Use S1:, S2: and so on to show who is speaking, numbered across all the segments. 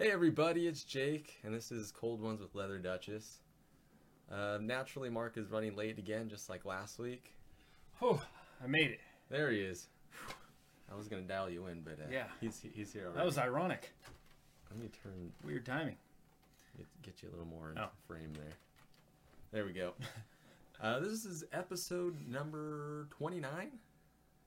S1: Hey everybody, it's Jake, and this is Cold Ones with Leather Duchess. Uh, naturally, Mark is running late again, just like last week.
S2: Oh, I made it.
S1: There he is. I was gonna dial you in, but uh,
S2: Yeah.
S1: he's he's here already.
S2: That was ironic.
S1: Let me turn
S2: Weird timing.
S1: get, get you a little more into
S2: Oh.
S1: frame there. There we go. uh, this is episode number 29?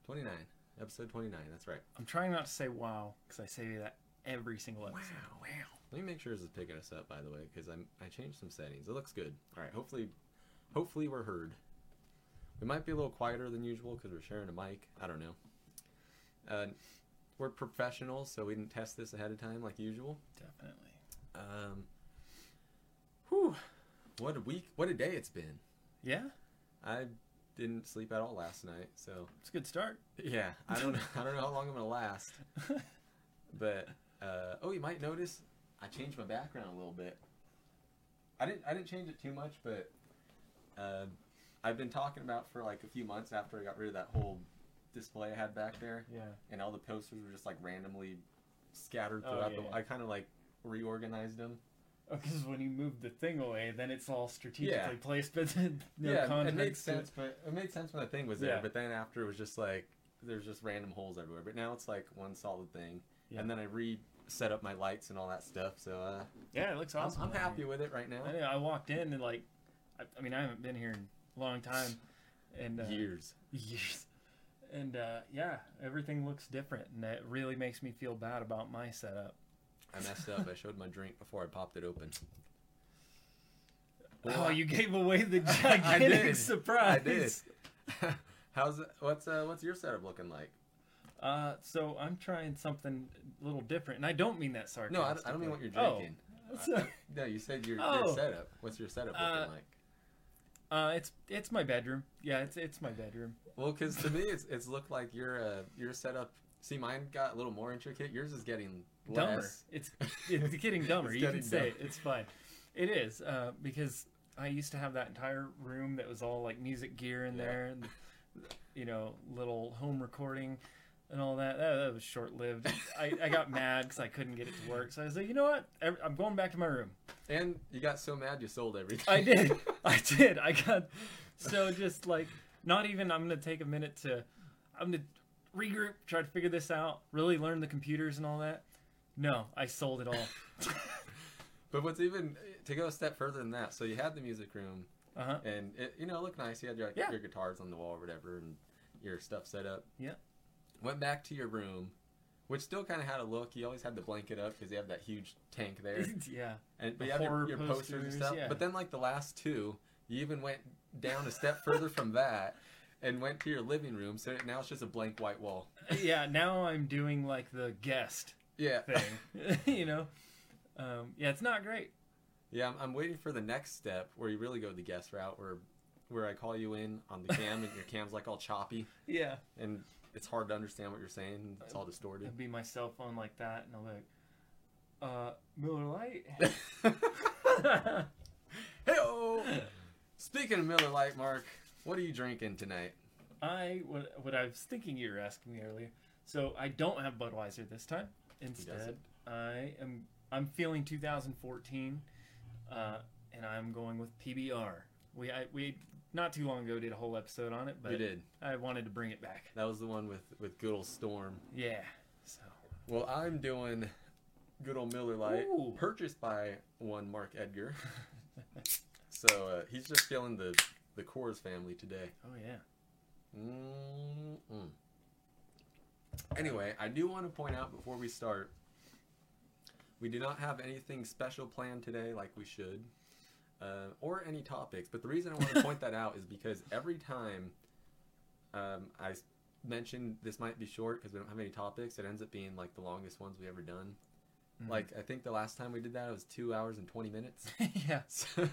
S1: 29. Episode 29, that's right.
S2: I'm trying not to say wow because I say that every single episode.
S1: Wow. Let me make sure this is picking us up, by the way, because I'm I changed some settings. It looks good. All right. Hopefully, hopefully we're heard. We might be a little quieter than usual because we're sharing a mic. I don't know. Uh, we're professionals, so we didn't test this ahead of time like usual.
S2: Definitely.
S1: Um, whew, what a week! What a day it's been.
S2: Yeah,
S1: I didn't sleep at all last night, so
S2: it's a good start.
S1: yeah. I don't know. I don't know how long I'm gonna last. But uh, oh, you might notice I changed my background a little bit. I didn't I didn't change it too much, but uh, I've been talking about for like a few months after I got rid of that whole display I had back there,
S2: yeah.
S1: and all the posters were just like randomly scattered
S2: Oh,
S1: throughout
S2: yeah.
S1: the. I kind of like reorganized them.
S2: Because when you move the thing away, then it's all strategically
S1: Yeah.
S2: placed, but no
S1: yeah, it
S2: context
S1: made
S2: to
S1: sense, but it made sense when the thing was there.
S2: Yeah.
S1: But then after it was just like there's just random holes everywhere. But now it's like one solid thing,
S2: Yeah.
S1: and then I re set up my lights and all that stuff. So uh,
S2: Yeah, it looks
S1: I'm,
S2: awesome.
S1: I'm happy with it right now.
S2: I, know, I walked in and like, I, I mean, I haven't been here in a long time, and uh,
S1: Years.
S2: years. And uh, yeah, everything looks different, and that really makes me feel bad about my setup.
S1: I messed up. I showed my drink before I popped it open.
S2: Oh, you gave away the
S1: I
S2: gigantic
S1: did.
S2: surprise.
S1: I did. How's it? What's uh, what's your setup looking like?
S2: Uh, so I'm trying something a little different, and I don't mean that sarcastically.
S1: No, I, don't- I don't mean what you're
S2: Oh.
S1: drinking.
S2: So-
S1: I- no, you said your,
S2: Oh.
S1: your setup. What's your setup looking
S2: Uh,
S1: like?
S2: Uh, it's it's my bedroom. Yeah, it's it's my bedroom.
S1: Well, because to me, it's it's looked like your uh, your setup. See, mine got a little more intricate. Yours is getting
S2: Dumber.
S1: less.
S2: It's it's getting dumber.
S1: It's
S2: you can
S1: getting
S2: say it. It's fine. It is uh, because I used to have that entire room that was all like music gear in
S1: Yeah.
S2: there, and you know, little home recording and all that. That, that was short lived. I, I got mad because I couldn't get it to work. So I was like, you know what? I'm going back to my room.
S1: And you got so mad you sold everything.
S2: I did. I did. I got so just like not even. I'm gonna take a minute to. I'm gonna regroup, try to figure this out, really learn the computers and all that. No, I sold it all.
S1: but what's even to go a step further than that? So you had the music room,
S2: Uh huh.
S1: and it you know it looked nice. You had your
S2: Yeah.
S1: your guitars on the wall or whatever, and your stuff set up.
S2: Yeah.
S1: Went back to your room, which still kind of had a look. You always had the blanket up because you have that huge tank there.
S2: yeah.
S1: And but
S2: The
S1: you have your, your posters, and stuff.
S2: yeah.
S1: But then like the last two, you even went down a step further from that and went to your living room. So now it's just a blank white wall.
S2: Yeah. Now I'm doing like the guest
S1: Yeah.
S2: thing. you know. Um, yeah, it's not great.
S1: yeah, I'm, I'm waiting for the next step where you really go the guest route where where I call you in on the cam and your cam's like all choppy
S2: Yeah.
S1: and it's hard to understand what you're saying. It's all distorted.
S2: It'd be my cell phone like that, and I'll be like, uh, Miller Lite.
S1: hey Speaking of Miller Lite, Mark, what are you drinking tonight?
S2: I what what I was thinking you were asking me earlier. So I don't have Budweiser this time. Instead. I am I'm feeling 2014, uh, and I'm going with PBR. We I, we not too long ago did a whole episode on it, but
S1: we did.
S2: I wanted to bring it back.
S1: That was the one with with good old Storm.
S2: Yeah. So
S1: Well, I'm doing good old Miller Lite,
S2: Ooh.
S1: purchased by one Mark Edgar. so uh, he's just feeling the the Coors family today.
S2: oh yeah.
S1: Mm-mm. Anyway, I do want to point out before we start, we do not have anything special planned today like we should, uh, or any topics. But the reason I want to point that out is because every time um, I s- mention this might be short because we don't have any topics, it ends up being like the longest ones we ever done.
S2: Mhm.
S1: Like I think the last time we did that it was two hours and twenty minutes.
S2: yeah.
S1: So,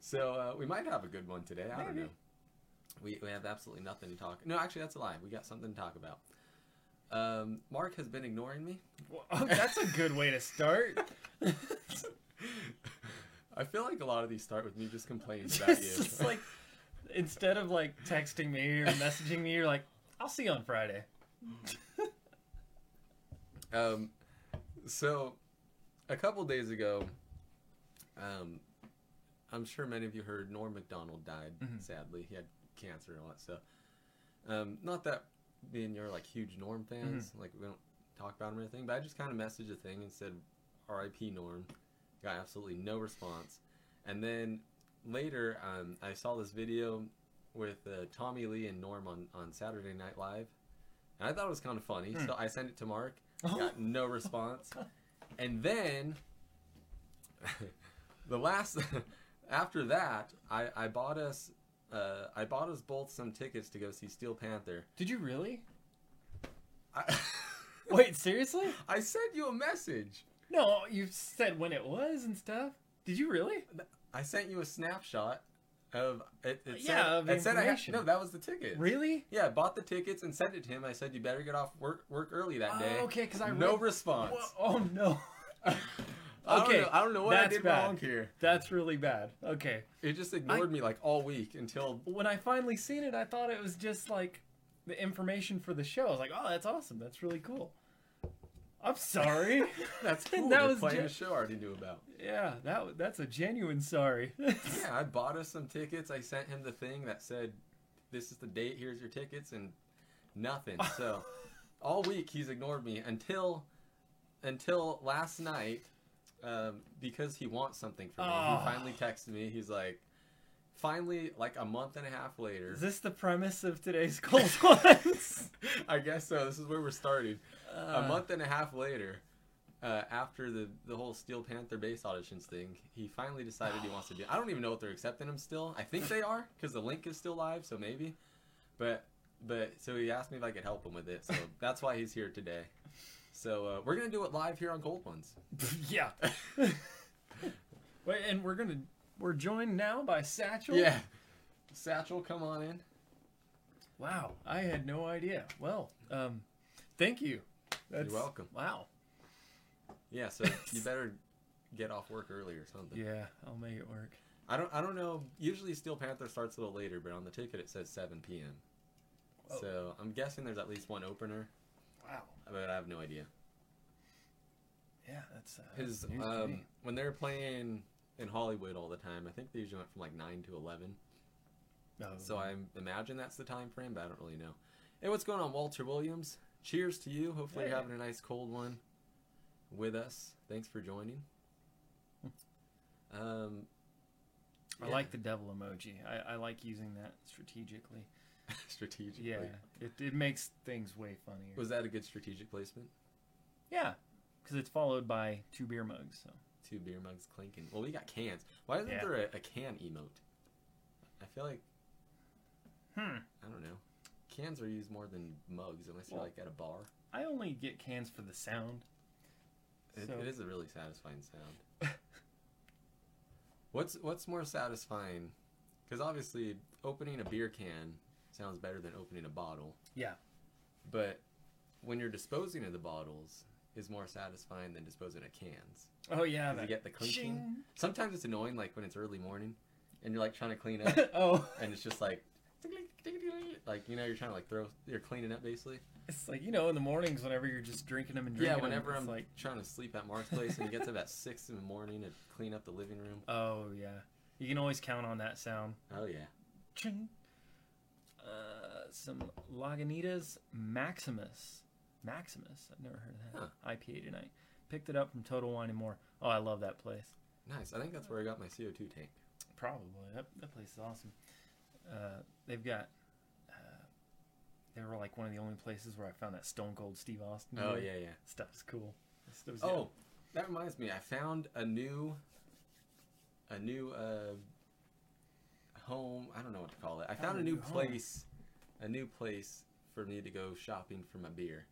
S1: so uh, we might have a good one today. I don't know. We, we have absolutely nothing to talk. No, actually, that's a lie. We got something to talk about. Um, Mark has been ignoring me.
S2: Well, oh, that's a good way to start.
S1: I feel like a lot of these start with me just complaining about you.
S2: It's just like instead of like texting me or messaging me, you're like, "I'll see you on Friday."
S1: um, so a couple days ago, um, I'm sure many of you heard Norm Macdonald died.
S2: Mhm.
S1: Sadly, he had cancer and all that stuff. Um, not that me and you're like huge Norm fans, like we don't talk about him or anything, but I just kind of messaged a thing and said, "R.I.P. Norm." Got absolutely no response, and then later um, I saw this video with uh, Tommy Lee and Norm on on Saturday Night Live, and I thought it was kind of funny,
S2: Hmm.
S1: so I sent it to Mark. Got no response. And then the last after that, I, I bought us uh, I bought us both some tickets to go see Steel Panther.
S2: Did you really?
S1: I,
S2: Wait, seriously?
S1: I sent you a message.
S2: No, you said when it was and stuff. Did you really?
S1: I sent you a snapshot of it. it
S2: Yeah,
S1: said,
S2: of
S1: it said I had, no, that was the ticket.
S2: Really?
S1: Yeah, I bought the tickets and sent it to him. I said you better get off work work early that day.
S2: Oh, okay, because I
S1: no
S2: read-
S1: response.
S2: Oh no.
S1: I don't
S2: Okay,
S1: know, I don't know what I did
S2: bad.
S1: wrong here.
S2: That's really bad. Okay.
S1: It just ignored me like all week until
S2: When I finally seen it, I thought it was just like the information for the show. I was like, oh, that's awesome. That's really cool. I'm sorry.
S1: That's cool.
S2: That
S1: That
S2: was
S1: playing
S2: gen-
S1: a show I already knew about.
S2: yeah, that that's a genuine sorry.
S1: Yeah, I bought us some tickets. I sent him the thing that said, "This is the date. Here's your tickets," and nothing. So all week he's ignored me until until last night um, because he wants something from me.
S2: Oh.
S1: He finally texted me. He's like, finally, like a month and a half later.
S2: Is this the premise of today's cold ones?
S1: I guess so. This is where we're starting.
S2: Uh,
S1: a month and a half later, uh, after the the whole Steel Panther bass auditions thing, he finally decided he wants to do. I don't even know if they're accepting him still. I think they are because the link is still live, so maybe. But but so he asked me if I could help him with it, so that's why he's here today. So uh, we're gonna do it live here on Cold Ones.
S2: yeah. Wait, and we're gonna we're joined now by Satchel.
S1: Yeah, Satchel, come on in.
S2: Wow, I had no idea. Well, um, thank you. That's,
S1: You're welcome.
S2: Wow.
S1: Yeah, so you better get off work early or something.
S2: Yeah, I'll make it work.
S1: I don't I don't know. Usually Steel Panther starts a little later, but on the ticket it says 7 p.m.
S2: Whoa.
S1: So I'm guessing there's at least one opener,
S2: Wow.
S1: but I have no idea.
S2: Yeah, that's uh,
S1: His
S2: that's news to
S1: um, when they're playing in Hollywood all the time, I think they usually went from like nine to eleven.
S2: Oh,
S1: So I imagine that's the time frame, but I don't really know. Hey, what's going on, Walter Williams? Cheers to you. Hopefully you're having a nice cold one with us. Thanks for joining. Um,
S2: I
S1: yeah,
S2: like the devil emoji. I, I like using that strategically.
S1: strategically.
S2: Yeah, it, it makes things way funnier.
S1: Was that a good strategic placement?
S2: yeah, because it's followed by two beer mugs. So
S1: Two beer mugs clinking. Well, we got cans. Why isn't
S2: Yeah.
S1: there a, a can emote? I feel like
S2: hmm,
S1: I don't know. Cans are used more than mugs, unless you're
S2: Well-
S1: like at a bar.
S2: I only get cans for the sound.
S1: It,
S2: So-
S1: it is a really satisfying sound. what's what's more satisfying? Because obviously, opening a beer can sounds better than opening a bottle.
S2: Yeah.
S1: But when you're disposing of the bottles, is more satisfying than disposing of cans.
S2: Oh yeah,
S1: 'Cause
S2: that
S1: you get the clinking. Sometimes it's annoying, like when it's early morning, and you're like trying to clean up,
S2: oh,
S1: and it's just like, like you know, you're trying to like throw, you're cleaning up basically.
S2: it's like you know in the mornings whenever you're just drinking them and drinking
S1: Yeah, whenever
S2: it's
S1: I'm
S2: like,
S1: trying to sleep at Mark's place and he gets up at six in the morning to clean up the living room.
S2: oh yeah, you can always count on that sound.
S1: Oh yeah.
S2: Ching. Uh, some Lagunitas Maximus. Maximus. I've never heard of that. IPA tonight. Picked it up from Total Wine and More. Oh, I love that place.
S1: Nice. I think that's where I got my CO2 tank.
S2: Probably. That, that place is awesome. Uh, they've got. They were like one of the only places where I found that Stone Cold Steve Austin.
S1: Oh yeah, yeah.
S2: Stuff is cool. Stuff's
S1: Oh, that reminds me. I found a new, a new uh, home. I don't know what to call it. I found a new
S2: home.
S1: place, a new place for me to go shopping for my beer.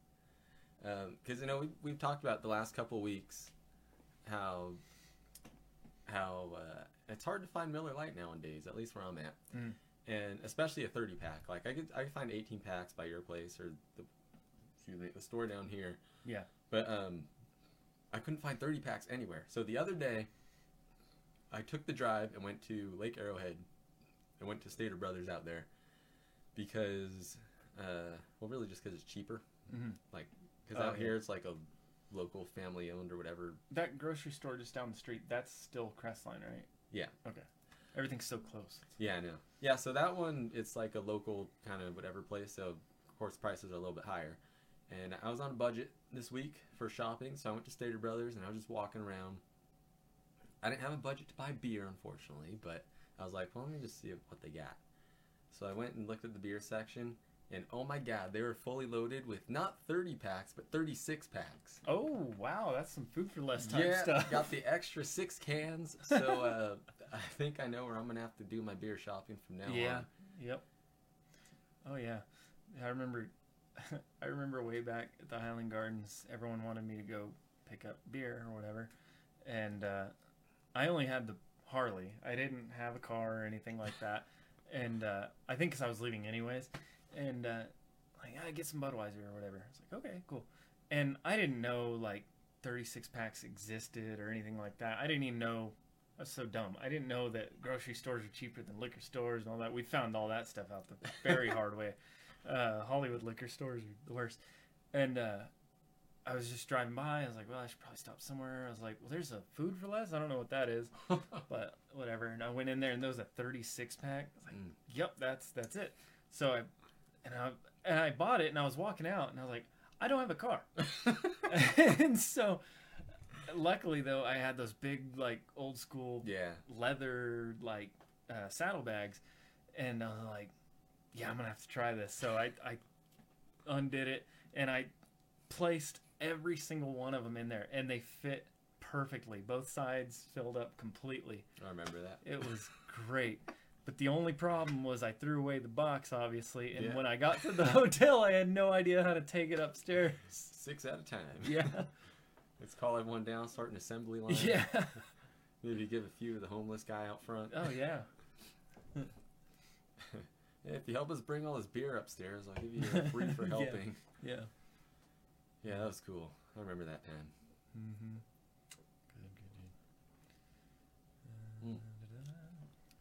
S1: Because you know we we've talked about the last couple weeks how how uh, it's hard to find Miller Lite nowadays. At least where I'm at.
S2: Mm.
S1: And especially a 30 pack. Like I could I could find 18 packs by your place or the excuse me the store down here.
S2: Yeah.
S1: But um, I couldn't find 30 packs anywhere. So the other day, I took the drive and went to Lake Arrowhead and went to Stater Brothers out there because, uh, well, really just because it's cheaper.
S2: Mhm.
S1: Like, because
S2: Oh,
S1: out
S2: yeah.
S1: here it's like a local family owned or whatever.
S2: That grocery store just down the street, that's still Crestline, right?
S1: Yeah.
S2: Okay. Everything's so close.
S1: Yeah, I know. Yeah, so that one it's like a local kind of whatever place, so of course prices are a little bit higher. And I was on a budget this week for shopping, so I went to Stater Brothers and I was just walking around. I didn't have a budget to buy beer, unfortunately, but I was like, well, let me just see what they got. So I went and looked at the beer section, and oh my god, they were fully loaded with not 30 packs, but 36 packs.
S2: Oh wow, that's some food for less time
S1: yeah,
S2: stuff.
S1: got the extra six cans. So uh, I think I know where I'm gonna have to do my beer shopping from now
S2: yeah.
S1: on.
S2: Yep. Oh yeah. I remember I remember way back at the Highland Gardens, everyone wanted me to go pick up beer or whatever. And uh, I only had the Harley. I didn't have a car or anything like that. And uh, I think because I was leaving anyways. And uh, like, I get some Budweiser or whatever. It's like, okay, cool. And I didn't know like 36 packs existed or anything like that. I didn't even know. I was so dumb. I didn't know that grocery stores are cheaper than liquor stores and all that. We found all that stuff out the very hard way. Uh, Hollywood liquor stores are the worst. And uh, I was just driving by. I was like, well, I should probably stop somewhere. I was like, well, there's a food for less. I don't know what that is, but whatever. And I went in there, and there was a 36 pack. I was like,
S1: Mm.
S2: yep, that's that's it. So I and I and I bought it, and I was walking out, and I was like, I don't have a car. and so, luckily though, I had those big like old school
S1: yeah.
S2: leather like uh, saddlebags, and I was like, "Yeah, I'm gonna have to try this." So I I undid it and I placed every single one of them in there, and they fit perfectly. Both sides filled up completely.
S1: I remember that.
S2: It was great. But the only problem was I threw away the box, obviously, and
S1: Yeah.
S2: when I got to the hotel, I had no idea how to take it upstairs.
S1: Six at a time.
S2: Yeah,
S1: Let's call everyone down, start an assembly line.
S2: yeah.
S1: Maybe give a few to the homeless guy out front.
S2: Oh yeah.
S1: Yeah, if you help us bring all this beer upstairs, I'll give you a free for helping.
S2: Yeah.
S1: yeah. that was cool. I remember that time.
S2: Mm-hmm. Good, good,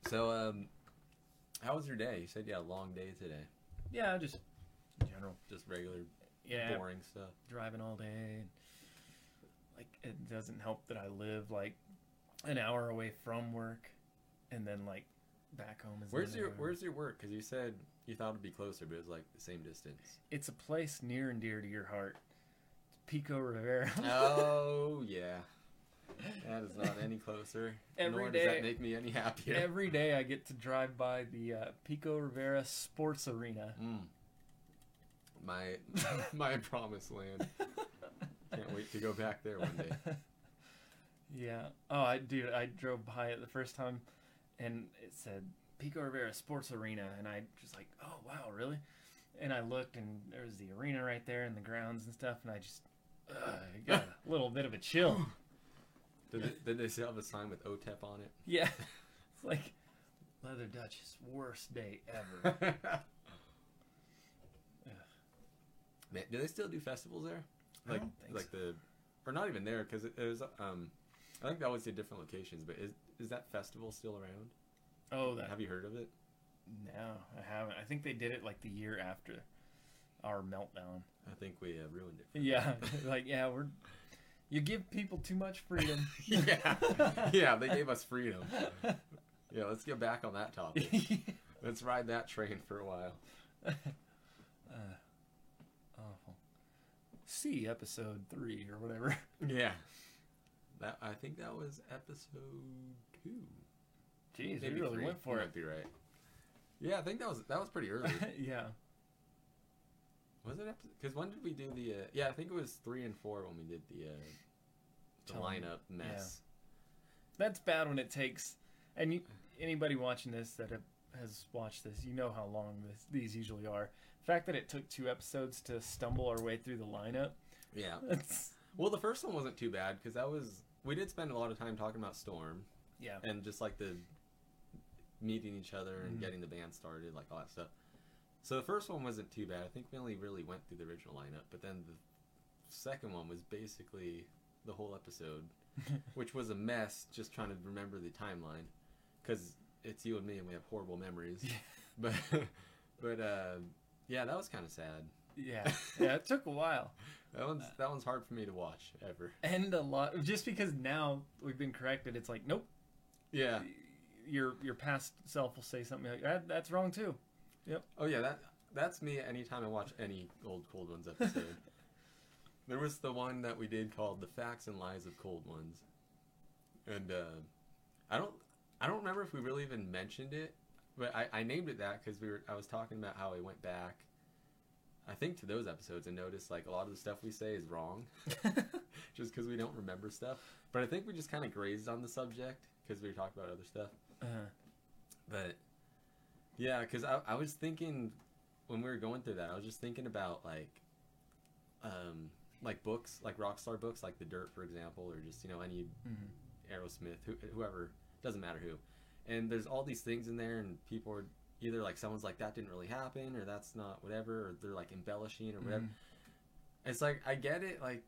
S2: good.
S1: So, um, how was your day? You said you had a long day today.
S2: Yeah, just in general.
S1: Just regular,
S2: Yeah,
S1: boring stuff.
S2: driving all day. Like it doesn't help that I live like an hour away from work, and then like back home is.
S1: Where's your Where's your work? Because you said you thought it'd be closer, but it was like the same distance.
S2: It's a place near and dear to your heart. It's Pico Rivera.
S1: oh yeah, that is not any closer.
S2: Every
S1: nor does that make me any happier.
S2: Every day I get to drive by the uh, Pico Rivera Sports Arena.
S1: Mm. My my promised land. Can't wait to go back there one day.
S2: Yeah. Oh, I dude, I drove by it the first time, and it said Pico Rivera Sports Arena, and I just like, oh wow, really? And I looked, and there was the arena right there, and the grounds and stuff, and I just uh, I got a little bit of a chill.
S1: Did they, did they still have a sign with OTEP on it?
S2: Yeah. It's like Leather Duchess worst day ever.
S1: Man, do they still do festivals there?
S2: I
S1: Like
S2: don't think
S1: like the, or not even there because it, it was um, I think they always the different locations. But is is that festival still around?
S2: oh, that
S1: Have you heard of it?
S2: no, I haven't. I think they did it like the year after our meltdown.
S1: I think we uh, ruined it. for
S2: Yeah, like yeah, we're you give people too much freedom.
S1: yeah, yeah, they gave us freedom. Yeah, let's get back on that topic. Let's ride that train for a while.
S2: uh, awful. See episode three or whatever.
S1: Yeah, that I think that was episode two.
S2: Jeez,
S1: Maybe
S2: we really
S1: three.
S2: went for
S1: You
S2: it.
S1: Might be right. Yeah, I think that was that was pretty early.
S2: yeah.
S1: Was it? Because when did we do the? Uh, yeah, I think it was three and four when we did the uh, the lineup mess.
S2: That's bad when it takes. And you, anybody watching this that has watched this, you know how long this, these usually are. The fact that it took two episodes to stumble our way through the lineup.
S1: Yeah. Well, the first one wasn't too bad because that was we did spend a lot of time talking about Storm
S2: yeah.
S1: and just like the meeting each other and
S2: Mhm.
S1: getting the band started, like all that stuff. So the first one wasn't too bad. I think we only really went through the original lineup, but then the second one was basically the whole episode, which was a mess. Just trying to remember the timeline because it's you and me, and we have horrible memories.
S2: Yeah.
S1: But but uh, yeah, that was kind of sad.
S2: Yeah, yeah, it took a while.
S1: That one's that one's hard for me to watch ever.
S2: And a lot just because now we've been corrected, it's like, nope,
S1: Yeah.
S2: your your past self will say something like that. That's wrong too.
S1: Oh yeah, that that's me anytime I watch any old Cold Ones episode. there was the one that we did called The Facts and Lies of Cold Ones. And uh, I don't I don't remember if we really even mentioned it, but I, I named it that because we were I was talking about how we went back I think to those episodes and noticed like a lot of the stuff we say is wrong just because we don't remember stuff. But I think we just kind of grazed on the subject because we were talking about other stuff.
S2: Uh,
S1: But yeah, because I, I was thinking when we were going through that, I was just thinking about like, um, like books, like Rockstar books, like The Dirt, for example, or just you know any
S2: mhm.
S1: Aerosmith, who, whoever, doesn't matter who. And there's all these things in there, and people are either like someone's like that didn't really happen, or that's not whatever, or they're like embellishing or whatever.
S2: Mhm.
S1: It's like I get it, like.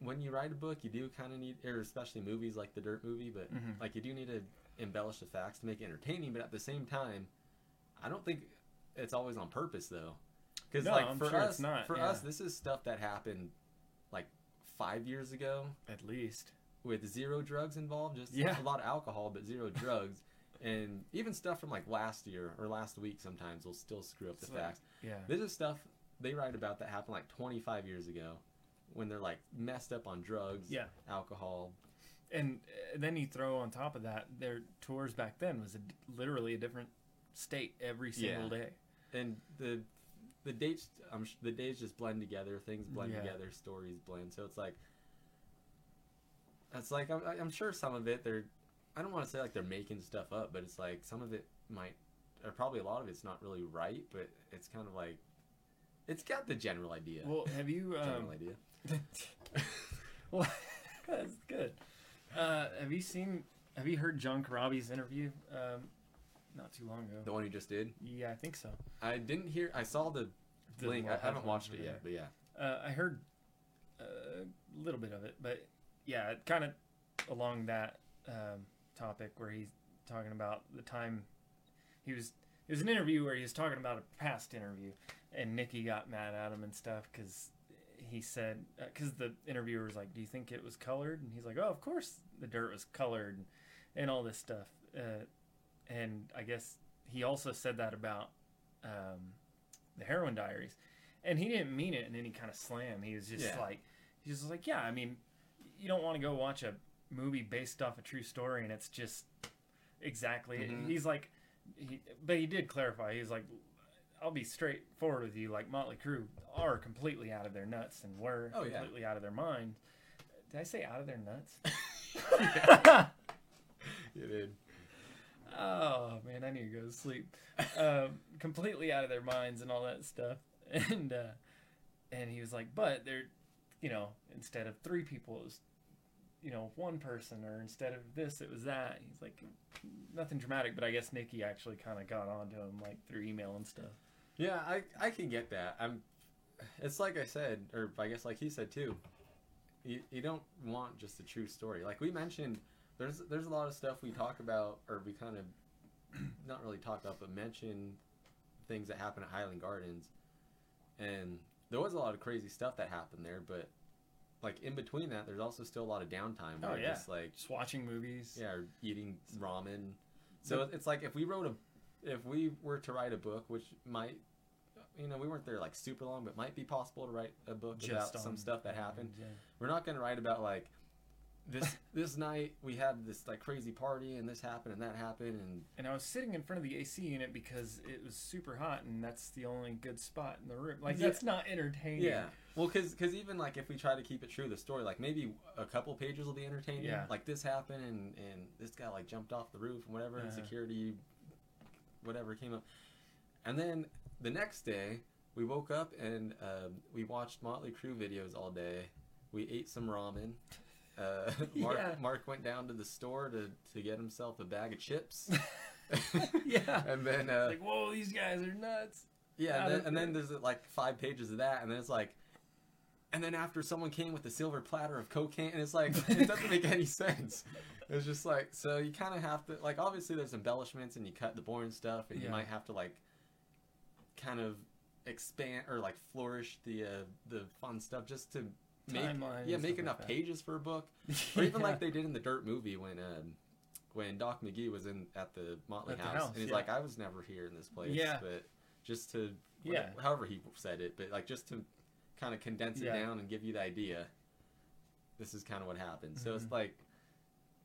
S1: When you write a book, you do kind of need, or especially movies like the Dirt movie, but
S2: Mhm.
S1: like you do need to embellish the facts to make it entertaining. But at the same time, I don't think it's always on purpose though. Because
S2: No,
S1: like
S2: I'm
S1: for
S2: sure
S1: us,
S2: not,
S1: for
S2: yeah.
S1: us, this is stuff that happened like five years ago
S2: At least.
S1: with zero drugs involved. Just
S2: Yeah.
S1: a lot of alcohol, but zero drugs. And even stuff from like last year or last week sometimes will still screw up the facts.
S2: Yeah.
S1: This is stuff they write about that happened like 25 years ago when they're like messed up on drugs,
S2: Yeah.
S1: alcohol.
S2: And uh, then you throw on top of that, their tours back then was a, literally a different state every single
S1: Yeah.
S2: day.
S1: and the the dates um, the days just blend together things blend
S2: Yeah.
S1: together stories blend so it's like it's like I'm, I'm sure some of it they're i don't want to say like they're making stuff up but it's like some of it might or probably a lot of it's not really right but it's kind of like it's got the general idea
S2: Well, have you?
S1: general
S2: Um,
S1: idea
S2: well, that's good. Uh, have you seen? Have you heard John Corabi's interview? Um, not too long ago.
S1: the one you just did
S2: Yeah, I think so.
S1: i didn't hear i saw the,
S2: The
S1: link i haven't watched it yet but yeah
S2: Uh, I heard a little bit of it, but yeah, kind of along that um, topic where he's talking about the time he was. It was an interview where he was talking about a past interview, and Nikki got mad at him and stuff because he said because the interviewer was like, "Do you think it was colored?" And he's like, "Oh, of course the dirt was colored," and, and all this stuff. Uh, and I guess he also said that about um, the Heroin Diaries, and he didn't mean it in any kind of slam. He was just
S1: Yeah.
S2: like, he's just like, yeah. I mean, you don't want to go watch a movie based off a true story, and it's just exactly.
S1: Mhm.
S2: He's like, he, but he did clarify. He's like, I'll be straightforward with you. Like Motley Crue are completely out of their nuts, and were
S1: Oh, yeah.
S2: completely out of their mind. Did I say out of their nuts?
S1: you did
S2: Oh man, I need to go to sleep. Um, completely out of their minds and all that stuff. And uh, and he was like, but they're, you know, instead of three people, it was, you know, one person, or instead of this, it was that. He's like, nothing dramatic, but I guess Nikki actually kind of got onto him like through email and stuff.
S1: Yeah, I I can get that. I'm. It's like I said, or I guess like he said too. You you don't want just a true story. Like we mentioned, there's there's a lot of stuff we talk about, or we kind of not really talk about, but mention things that happen at Highland Gardens, and there was a lot of crazy stuff that happened there. But like in between that, there's also still a lot of downtime.
S2: Oh, yeah.
S1: just like
S2: Just watching movies.
S1: yeah, or eating ramen. So it's like if we wrote a, if we were to write a book, which might, you know, we weren't there like super long, but might be possible to write a book about some stuff that happened.
S2: Yeah.
S1: We're not going to write about like this this night we had this like crazy party and this happened and that happened and
S2: And I was sitting in front of the AC unit because it was super hot, and that's the only good spot in the room. Like
S1: Yeah.
S2: that's not entertaining.
S1: yeah. Well, because cause even like if we try to keep it true the story, like maybe a couple pages will be entertaining.
S2: Yeah.
S1: Like this happened and and this guy like jumped off the roof and whatever, and
S2: Uh-huh.
S1: security, whatever came up, and then the next day we woke up and um, we watched Motley Crue videos all day. We ate some ramen. Uh, Mark
S2: Yeah.
S1: Mark went down to the store to to get himself a bag of chips.
S2: Yeah.
S1: and then uh,
S2: like, whoa, these guys are nuts.
S1: yeah, and then, and then there's like five pages of that, and then it's like, and then after someone came with a silver platter of cocaine, and it's like it doesn't make any sense. It's just like so you kind of have to like obviously there's embellishments and you cut the boring stuff, and you might have to like kind of expand or like flourish the uh, the fun stuff just to make
S2: Timeline
S1: yeah make enough
S2: like
S1: pages for a book or even
S2: Yeah.
S1: like they did in the Dirt movie when um, when Doc McGhee was in at the Motley
S2: At the
S1: house,
S2: house,
S1: and he's
S2: yeah.
S1: like, I was never here in this place,
S2: Yeah.
S1: but just to
S2: Yeah.
S1: however he said it, but like just to kind of condense it
S2: Yeah.
S1: down and give you the idea. This is kind of what happened. So it's
S2: Mhm.
S1: like,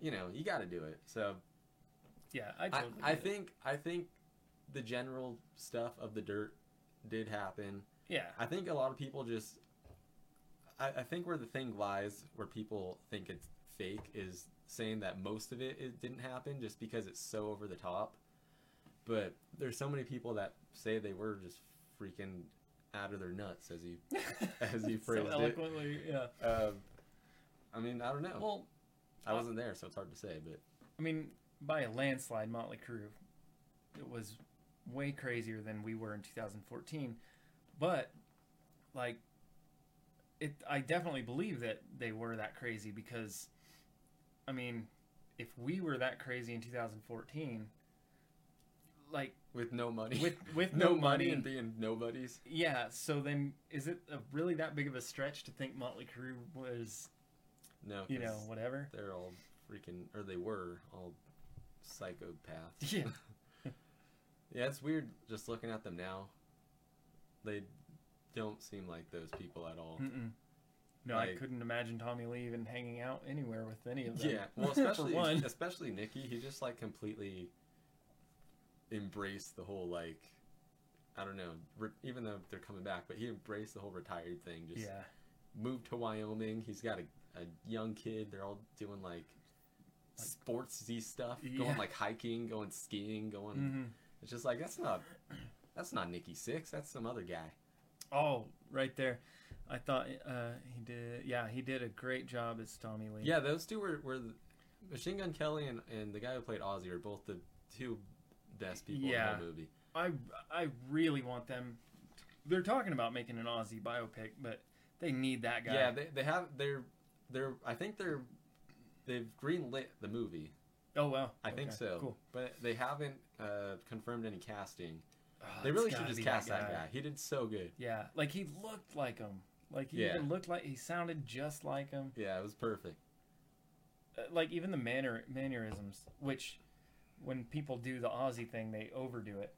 S1: you know, you got to do it. So
S2: yeah, I
S1: I,
S2: totally
S1: I
S2: it.
S1: think I think the general stuff of the dirt did happen.
S2: yeah,
S1: I think a lot of people just. I, I think where the thing lies, where people think it's fake, is saying that most of it, it didn't happen just because it's so over the top. But there's so many people that say they were just freaking out of their nuts, as you. as you phrased it.
S2: so eloquently, yeah.
S1: Uh, I mean, I don't know.
S2: Well,
S1: I wasn't there, so it's hard to say. But
S2: I mean, by a landslide, Motley Crue, it was way crazier than we were in 2014. But like, it, I definitely believe that they were that crazy because, I mean, if we were that crazy in 2014, like
S1: with no money,
S2: with with
S1: no,
S2: no,
S1: money
S2: money,
S1: and being nobodies.
S2: yeah. So then, is it a, really that big of a stretch to think Motley Crue was,
S1: No,
S2: you know, whatever?
S1: they're all freaking, or they were all psychopaths.
S2: Yeah.
S1: yeah, it's weird just looking at them now. They don't seem like those people at all.
S2: Mm-mm. No, I couldn't imagine Tommy Lee even hanging out anywhere with any of them.
S1: Yeah, well, especially
S2: one.
S1: especially Nikki, he just like completely embraced the whole like, I don't know, re- even though they're coming back, but he embraced the whole retired thing. Just
S2: Yeah.
S1: moved to Wyoming. He's got a, a young kid. They're all doing like, sportsy stuff,
S2: Yeah.
S1: going like hiking, going skiing, going.
S2: hmm
S1: It's just like that's not that's not Nikki Sixx. That's some other guy.
S2: Oh, right there. I thought uh, he did. Yeah, he did a great job as Tommy Lee.
S1: Yeah, those two were, were the, Machine Gun Kelly and, and the guy who played Ozzy are both the two best people in the movie.
S2: I I really want them. They're talking about making an Ozzy biopic, but they need that guy.
S1: Yeah, they, they have they're they're I think they're they've greenlit the movie.
S2: oh wow.
S1: I think so.
S2: Cool.
S1: But they haven't uh, confirmed any casting.
S2: Oh,
S1: they really should just cast that guy. He did so good.
S2: Yeah, like he looked like him. Like he
S1: Yeah.
S2: even looked like he sounded just like him.
S1: Yeah, it was perfect.
S2: Uh, like even the manner mannerisms, which when people do the Ozzy thing, they overdo it.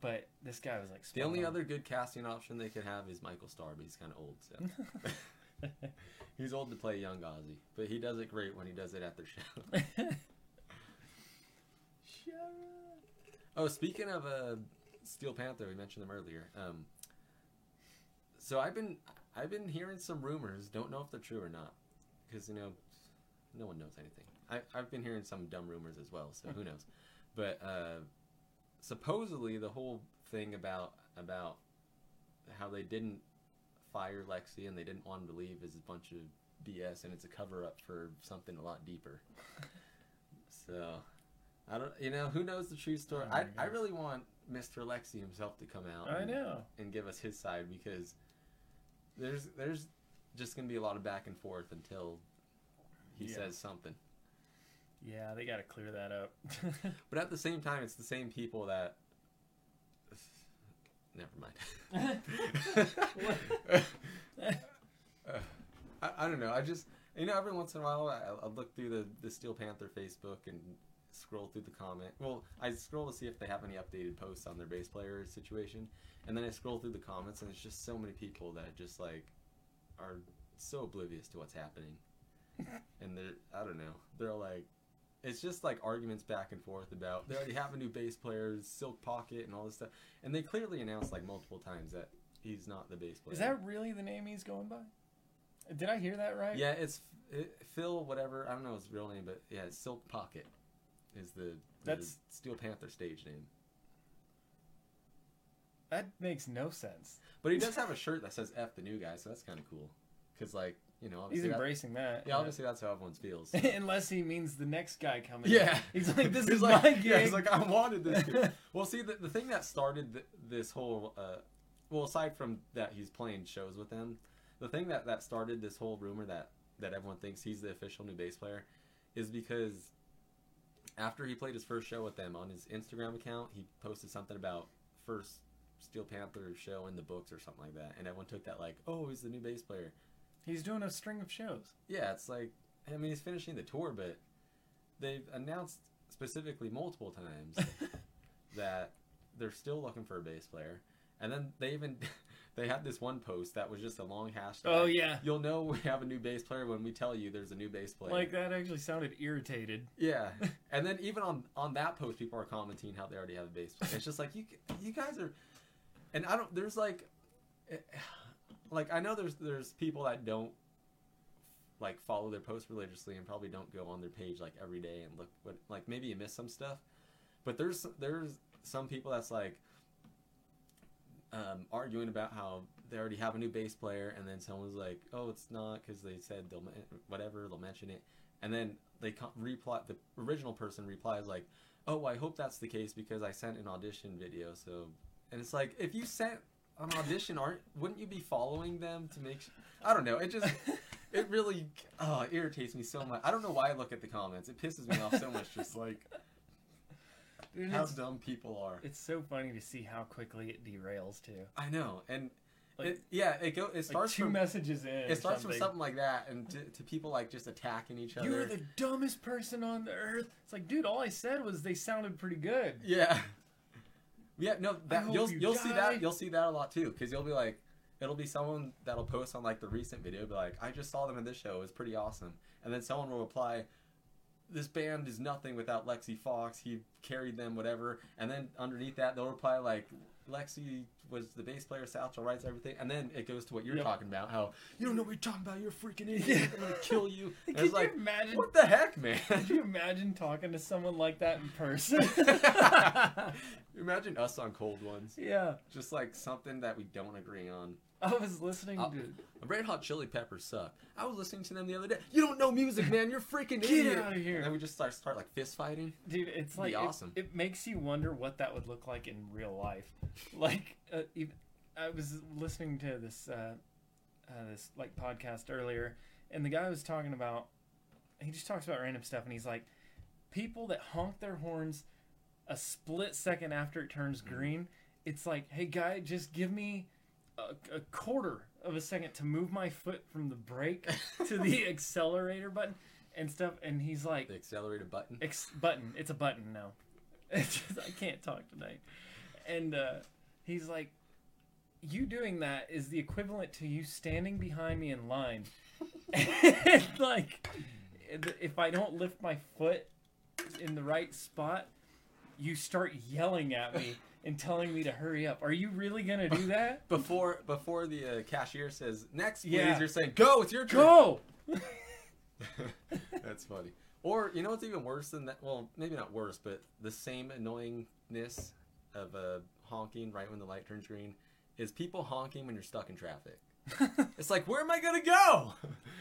S2: But this guy was like
S1: The only
S2: on.
S1: other good casting option they could have is Michael Starr, but he's kind of old, so he's old to play young Ozzy. But he does it great when he does it at their show. Oh, speaking of uh, Steel Panther, we mentioned them earlier. Um, so I've been I've been hearing some rumors. Don't know if they're true or not, because you know, no one knows anything. I, I've been hearing some dumb rumors as well, so who knows? But uh, supposedly the whole thing about about how they didn't fire Lexi and they didn't want him to leave is a bunch of BS, and it's a cover up for something a lot deeper. So I don't, you know, who knows the true story?
S2: Oh
S1: I, I really want Mr. Lexi himself to come out.
S2: I
S1: and,
S2: know.
S1: and give us his side because there's there's just gonna be a lot of back and forth until he
S2: Yeah.
S1: says something.
S2: Yeah, they got to clear that up.
S1: But at the same time, it's the same people that. Never mind. Uh, I, I don't know. I just you know every once in a while I, I look through the the Steel Panther Facebook and scroll through the comment. Well, I scroll to see if they have any updated posts on their bass player situation, and then I scroll through the comments and it's just so many people that just like are so oblivious to what's happening, and they're I don't know. They're like. It's just like arguments back and forth about they already have a new bass player, Silk Pocket, and all this stuff, and they clearly announced like multiple times that he's not the bass player.
S2: Is that really the name he's going by? Did I hear that right?
S1: Yeah, it's it, Phil, whatever. I don't know his real name, but yeah, it's Silk Pocket is the, the
S2: That's-
S1: Steel Panther stage name.
S2: That makes no sense.
S1: But he does have a shirt that says "F the new guy," so that's kind of cool. Cause like you know,
S2: He's
S1: obviously that-
S2: embracing that.
S1: yeah, obviously that's how everyone feels. so.
S2: Unless he means the next guy coming.
S1: yeah,
S2: He's like, this
S1: He's
S2: is
S1: like,
S2: my gig.
S1: Yeah, he's like, I wanted this. Well, see, the, the thing that started th- this whole, uh, well, aside from that, he's playing shows with them. The thing that that started this whole rumor that that everyone thinks he's the official new bass player is because after he played his first show with them on his Instagram account, he posted something about first Steel Panther show in the books or something like that, and everyone took that like, oh, he's the new bass player.
S2: He's doing a string of shows.
S1: Yeah, it's like, I mean, he's finishing the tour, but they've announced specifically multiple times that they're still looking for a bass player, and then they even they had this one post that was just a long hashtag.
S2: Oh yeah.
S1: You'll know we have a new bass player when we tell you there's a new bass player.
S2: Like that actually sounded irritated.
S1: Yeah, and then even on on that post, people are commenting how they already have a bass player. It's just like you you guys are, and I don't. There's like, eh, like I know there's there's people that don't like follow their posts religiously and probably don't go on their page like every day and look what like maybe you miss some stuff, but there's there's some people that's like um, arguing about how they already have a new bass player, and then someone's like, "Oh, it's not," because they said they'll whatever they'll mention it, and then they co- reply. The original person replies like, "Oh, I hope that's the case because I sent an audition video." So, and it's like, if you sent an audition, aren't wouldn't you be following them to make? Sh- I don't know. It just it really oh, it irritates me so much. I don't know why I look at the comments. It pisses me off so much. Just like
S2: Dude,
S1: how dumb people are.
S2: it's so funny to see how quickly it derails too.
S1: I know, and
S2: Like-
S1: it, yeah, it go. It
S2: Like
S1: starts
S2: two
S1: from
S2: messages in.
S1: it starts
S2: something.
S1: from something like that, and to, to people like just attacking each other.
S2: You're the dumbest person on the earth. It's like, dude, all I said was they sounded pretty good.
S1: yeah, yeah. No, that you'll
S2: you
S1: you will see that you'll see that a lot too, because you'll be like, it'll be someone that'll post on like the recent video, be like, I just saw them in this show, it was pretty awesome, and then someone will reply. This band is nothing without Lexxi Foxx. He carried them, whatever. And then underneath that, they'll reply like, "Lexi was the bass player. Satchel writes everything." And then it goes to what you're
S2: Yep.
S1: talking about. How you don't know what you're talking about. You're a freaking idiot. I'm gonna kill you. And it's
S2: you
S1: like,
S2: imagine?
S1: what the heck, man?
S2: Could you imagine talking to someone like that in person?
S1: Imagine us on cold ones.
S2: yeah,
S1: Just like something that we don't agree on.
S2: I was listening
S1: Uh,
S2: to.
S1: Red Hot Chili Peppers suck. I was listening to them the other day. You don't know music, man. You're freaking
S2: Get
S1: idiot.
S2: outta here.
S1: And then we just start start like fist fighting.
S2: Dude, it's
S1: Be
S2: like it-
S1: awesome.
S2: It, makes you wonder what that would look like in real life. Like, uh, even, I was listening to this uh, uh, this like podcast earlier, and the guy was talking about. He just talks about random stuff, and he's like, people that honk their horns a split second after it turns
S1: Mm-hmm.
S2: green. It's like, hey guy, just give me a, a quarter of a second to move my foot from the brake to the accelerator button and stuff. And he's like,
S1: The accelerator button.
S2: Ex- button. It's a button now. Just, I can't talk tonight. And uh, he's like, you doing that is the equivalent to you standing behind me in line. and like, if I don't lift my foot in the right spot, you start yelling at me and telling me to hurry up. Are you really gonna do that?
S1: Before before the uh, cashier says next, please,
S2: Yeah.
S1: you're saying go. It's your turn.
S2: Go.
S1: That's funny. Or you know what's even worse than that? Well, maybe not worse, but the same annoyingness of uh, honking right when the light turns green is people honking when you're stuck in traffic. It's like, where am I gonna go?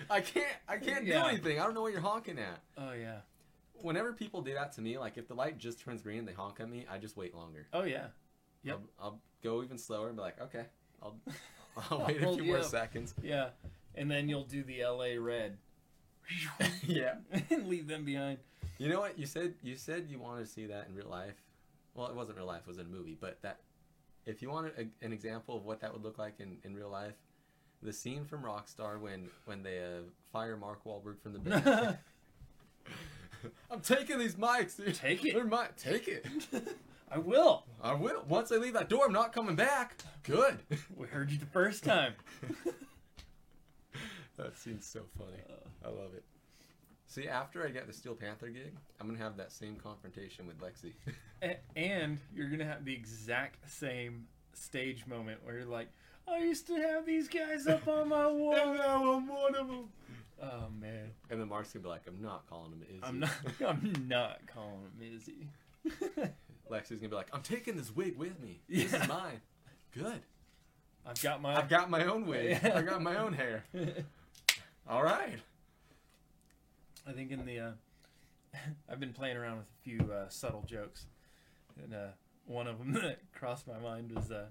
S1: I can't. I can't
S2: Yeah.
S1: do anything. I don't know what you're honking at.
S2: oh yeah.
S1: Whenever people do that to me, like if the light just turns green and they honk at me, I just wait longer.
S2: Oh yeah. Yep.
S1: I'll, I'll go even slower and be like, okay, I'll, I'll wait a few more
S2: up.
S1: seconds.
S2: Yeah. And then you'll do the LA red.
S1: yeah.
S2: and leave them behind.
S1: You know what? You said you said you wanted to see that in real life. Well, it wasn't real life; it was in a movie. But that, if you wanted a, an example of what that would look like in, in real life, the scene from Rockstar when when they uh, fire Mark Wahlberg from the band. I'm taking these mics, dude.
S2: Take it.
S1: They're mine. Take it.
S2: I will.
S1: I will. Once I leave that door, I'm not coming back. Good.
S2: We heard you the first time.
S1: that seems so funny. I love it. See, after I get the Steel Panther gig, I'm gonna have that same confrontation with Lexi.
S2: A- and you're gonna have the exact same stage moment where you're like, I used to have these guys up on my wall.
S1: now I'm one of them.
S2: Oh man,
S1: And then Mark's gonna be like, I'm not calling him Izzy.
S2: I'm not. I'm not calling him Izzy.
S1: Lexi's gonna be like, I'm taking this wig with me. This
S2: Yeah.
S1: is mine. Good.
S2: I've got my.
S1: I've got my own wig. I got my own hair. All right.
S2: I think in the. Uh, I've been playing around with a few uh, subtle jokes, and uh, one of them that crossed my mind was uh,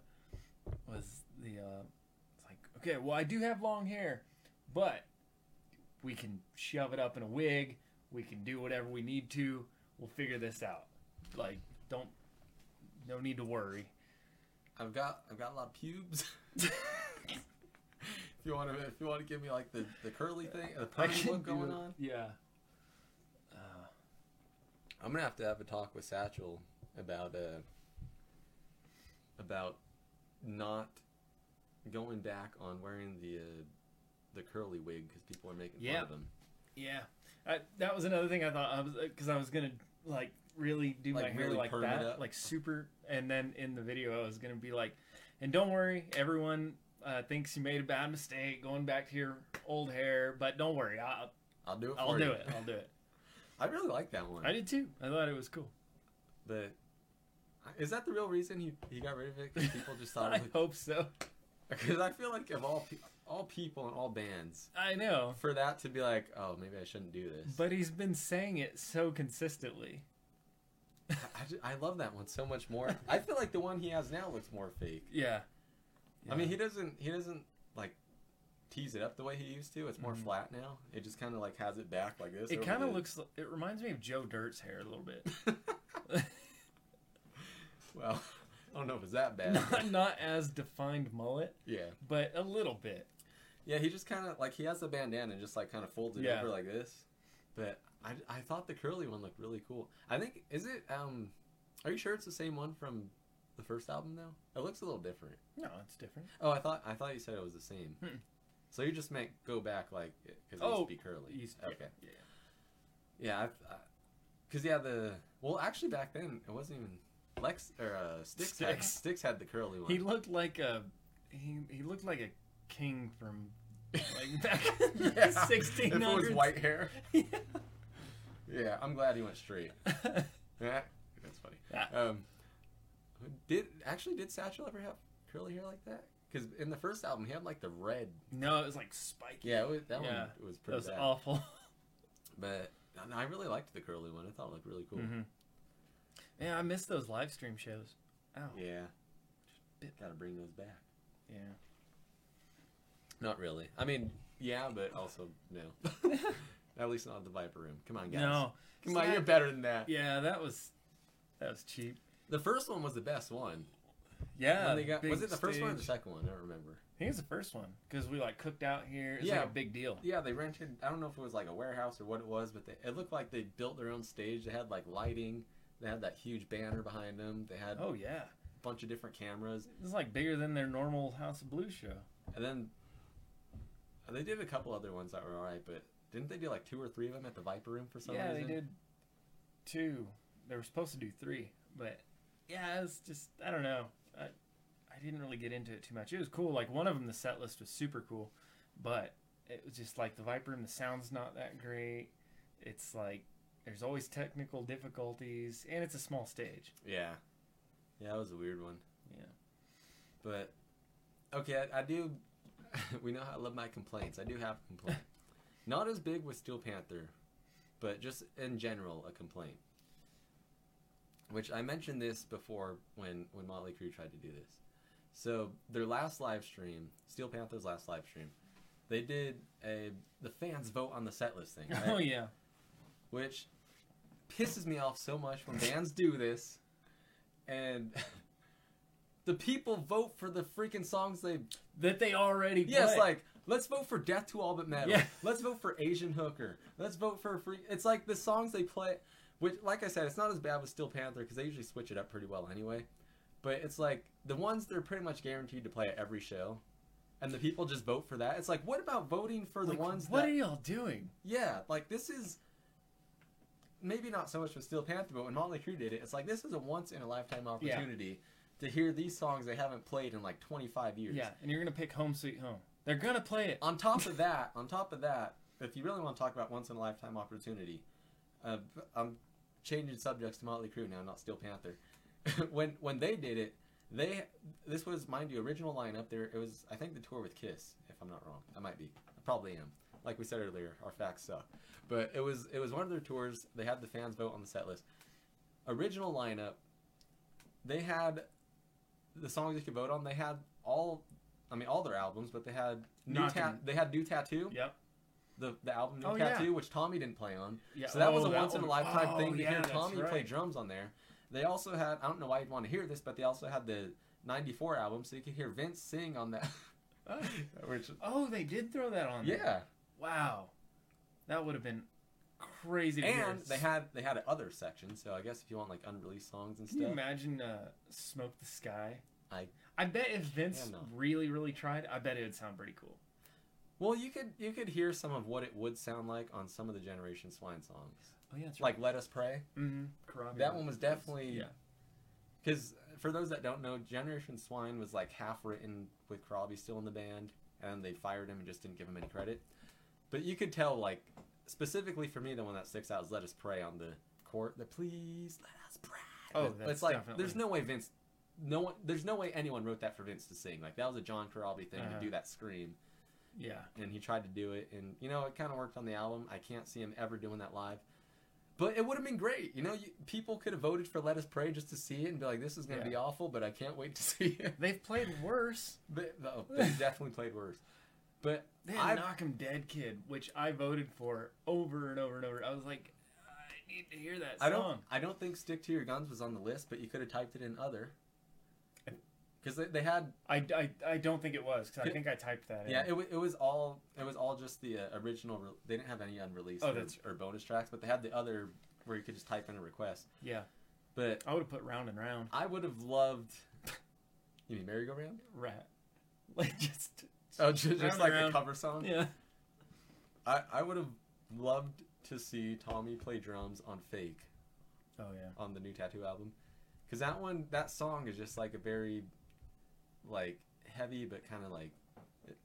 S2: was the uh, it's like okay, well I do have long hair, but we can shove it up in a wig. We can do whatever we need to. We'll figure this out. Like don't no need to worry.
S1: I've got I've got a lot of pubes. if you want to if you want to give me like the, the curly thing, the perm look going
S2: it.
S1: on,
S2: Yeah. Uh,
S1: I'm gonna have to have a talk with Satchel about uh about not going back on wearing the uh, the curly wig because people are making
S2: Yeah.
S1: fun of them.
S2: yeah. I, that was another thing I thought I was because I was gonna like really do
S1: Like,
S2: my hair
S1: really
S2: like that, like super. And then in the video, I was gonna be like, and don't worry, everyone uh, thinks you made a bad mistake going back to your old hair, but don't worry, I'll
S1: I'll do it. For
S2: I'll
S1: you.
S2: do it. I'll do it.
S1: I really like that one.
S2: I did too. I thought it was cool.
S1: But is that the real reason he, he got rid of it? Because people just thought
S2: I
S1: it was
S2: hope so.
S1: Because I feel like of all pe- all people and all bands,
S2: I know,
S1: for that to be like, oh, maybe I shouldn't do this.
S2: but he's been saying it so consistently.
S1: I, I I love that one so much more. I feel like the one he has now looks more fake.
S2: Yeah.
S1: I mean, he doesn't he doesn't like tease it up the way he used to. It's more
S2: Mhm.
S1: flat now. It just kind of like has it back like this.
S2: It kind of looks. It reminds me of Joe Dirt's hair a little bit.
S1: well, I don't know if it's that bad.
S2: not, not as defined mullet,
S1: yeah,
S2: but a little bit.
S1: Yeah. He just kind of like he has the bandana and just like kind of folds it
S2: Yeah.
S1: over like this. But I, I thought the curly one looked really cool. I think is it um, are you sure it's the same one from the first album though? It looks a little different.
S2: No, it's different.
S1: Oh, I thought I thought you said it was the same.
S2: Hmm.
S1: So you just meant go back like because it
S2: Oh,
S1: used to be curly.
S2: Used-
S1: okay.
S2: Yeah.
S1: Yeah, because yeah, the well, actually back then it wasn't even Lex or uh, Stix. Had, Stix had the curly one.
S2: He looked like a he, he looked like a king from like back in the
S1: yeah,
S2: 1600s.
S1: if it was white hair.
S2: Yeah.
S1: Yeah, I'm glad he went straight. Yeah, that's funny.
S2: Yeah.
S1: Um, did actually did Satchel ever have curly hair like that? Because in the first album he had like the red.
S2: no, it was like spiky.
S1: Yeah, was, that
S2: Yeah,
S1: one was pretty.
S2: that was
S1: bad.
S2: awful.
S1: But no, I really liked the curly one. I thought it looked really cool.
S2: Mhm. Yeah, I miss those live stream shows. Oh.
S1: Yeah,
S2: bit-
S1: gotta bring those back.
S2: Yeah.
S1: Not really. I mean, yeah, but also no. At least not the Viper Room. Come on, guys.
S2: No.
S1: Come on,
S2: Sat-
S1: you're better than that.
S2: Yeah, that was that was cheap.
S1: The first one was the best one.
S2: Yeah.
S1: They got, was it the first one or the second one? I don't remember.
S2: I think it's the first one because we like cooked out here. It's
S1: Yeah.
S2: like a big deal.
S1: Yeah, they rented. I don't know if it was like a warehouse or what it was, but they, it looked like they built their own stage. They had like lighting. They had that huge banner behind them. They had
S2: Oh yeah,
S1: a bunch of different cameras,
S2: it's like bigger than their normal House of Blues show.
S1: and then they did a couple other ones that were alright. But didn't they do like two or three of them at the Viper Room for some
S2: yeah,
S1: reason?
S2: Yeah, they did two. They were supposed to do three, but yeah, it's just I don't know. I I didn't really get into it too much. It was cool. Like one of them, the set list was super cool, but it was just like the Viper Room. The sound's not that great. It's like there's always technical difficulties, and it's a small stage.
S1: Yeah, yeah, that was a weird one.
S2: Yeah.
S1: But okay, I, I do. we know how I love my complaints. I do have a complaint. Not as big with Steel Panther, but just in general a complaint. Which I mentioned this before when when Motley Crue tried to do this. So their last live stream, Steel Panther's last live stream, they did a the fans vote on the set list thing, oh, right?
S2: Oh yeah.
S1: which pisses me off so much when bands do this and the people vote for the freaking songs they
S2: That they already
S1: yeah it's like let's vote for death to all but metal.
S2: Yeah.
S1: let's vote for asian hooker. Let's vote for free it's like the songs they play which like i said it's not as bad with steel panther because they usually switch it up pretty well anyway. But it's like the ones they're pretty much guaranteed to play at every show and the people just vote for that. It's like what about voting for the
S2: Like,
S1: ones
S2: What
S1: that
S2: are y'all doing?
S1: yeah, like this is maybe not so much with Steel Panther, but when Motley Crue did it, it's like this is a once in a lifetime opportunity to hear these songs they haven't played in like 25 years.
S2: Yeah, and you're gonna pick Home Sweet Home. They're gonna play it.
S1: On top of that, on top of that, if you really want to talk about once in a lifetime opportunity, uh, I'm changing subjects to Motley Crue now, not Steel Panther. when when they did it, they this was mind you original lineup. There it was I think the tour with Kiss, if I'm not wrong. I might be. I probably am. Like we said earlier, our facts suck. But it was it was one of their tours. They had the fans vote on the set list. Original lineup. They had the songs you could vote on. They had all, I mean all their albums, but they had new
S2: Knockin'.
S1: ta- They had new tattoo.
S2: Yep.
S1: The the album new
S2: Oh, yeah.
S1: tattoo, which Tommy didn't play on.
S2: Yeah.
S1: So that was
S2: oh,
S1: a once in a
S2: one-
S1: lifetime
S2: oh,
S1: thing to
S2: yeah,
S1: hear
S2: that's
S1: Tommy play
S2: right.
S1: drums on there. They also had I don't know why you'd want to hear this, but they also had the '94 album, so you could hear Vince sing on that.
S2: Oh.
S1: Which,
S2: Oh, they did throw that on. there.
S1: yeah,
S2: Wow. That would have been crazy. To hear.
S1: and they had they had other sections. So I guess if you want like unreleased songs and
S2: Can you
S1: stuff,
S2: imagine uh, "Smoke the Sky"?
S1: I-
S2: I bet if Vince
S1: Yeah, no.
S2: really, really tried, I bet it would sound pretty cool.
S1: well, you could you could hear some of what it would sound like on some of the Generation Swine songs,
S2: Oh yeah, that's
S1: like "Let Us Pray."
S2: mm-hmm.
S1: That one was definitely
S2: yeah.
S1: Because for those that don't know, Generation Swine was like half written with Corabi still in the band, and they fired him and just didn't give him any credit. But you could tell, like specifically for me, the one that sticks out is "Let Us Pray" on the court. The please let us pray.
S2: Oh, that's
S1: it's like
S2: definitely-
S1: there's no way Vince, no one, there's no way anyone wrote that for Vince to sing. Like that was a John Corabi thing
S2: Uh-huh.
S1: to do that scream,
S2: Yeah.
S1: and he tried to do it, and you know it kind of worked on the album. I can't see him ever doing that live. But it would have been great. You know, you, people could have voted for Let Us Pray just to see it and be like, this is going to
S2: Yeah.
S1: be awful, but I can't wait to see it.
S2: They've played worse.
S1: No, they definitely played worse. But
S2: They
S1: I
S2: had Knock 'em Dead Kid, which I voted for over and over and over. I was like, I need to hear that song.
S1: I don't I don't think Stick to Your Guns was on the list, but you could have typed it in other. Because they, they had
S2: I, I, I don't think it was because I think I typed that in.
S1: yeah it, wa- it was all it was all just the uh, original re- they didn't have any unreleased
S2: Oh,
S1: or,
S2: that's-
S1: or bonus tracks but they had the other where you could just type in a request
S2: Yeah.
S1: but
S2: I would have put round and round.
S1: I would have loved you mean merry go round
S2: Ratt. Like just.
S1: Oh just, just like a
S2: round.
S1: cover song
S2: Yeah.
S1: I, I would have loved to see Tommy play drums on Fake
S2: Oh yeah.
S1: on the new Tattoo album, because that one that song is just like a very like heavy but kind of like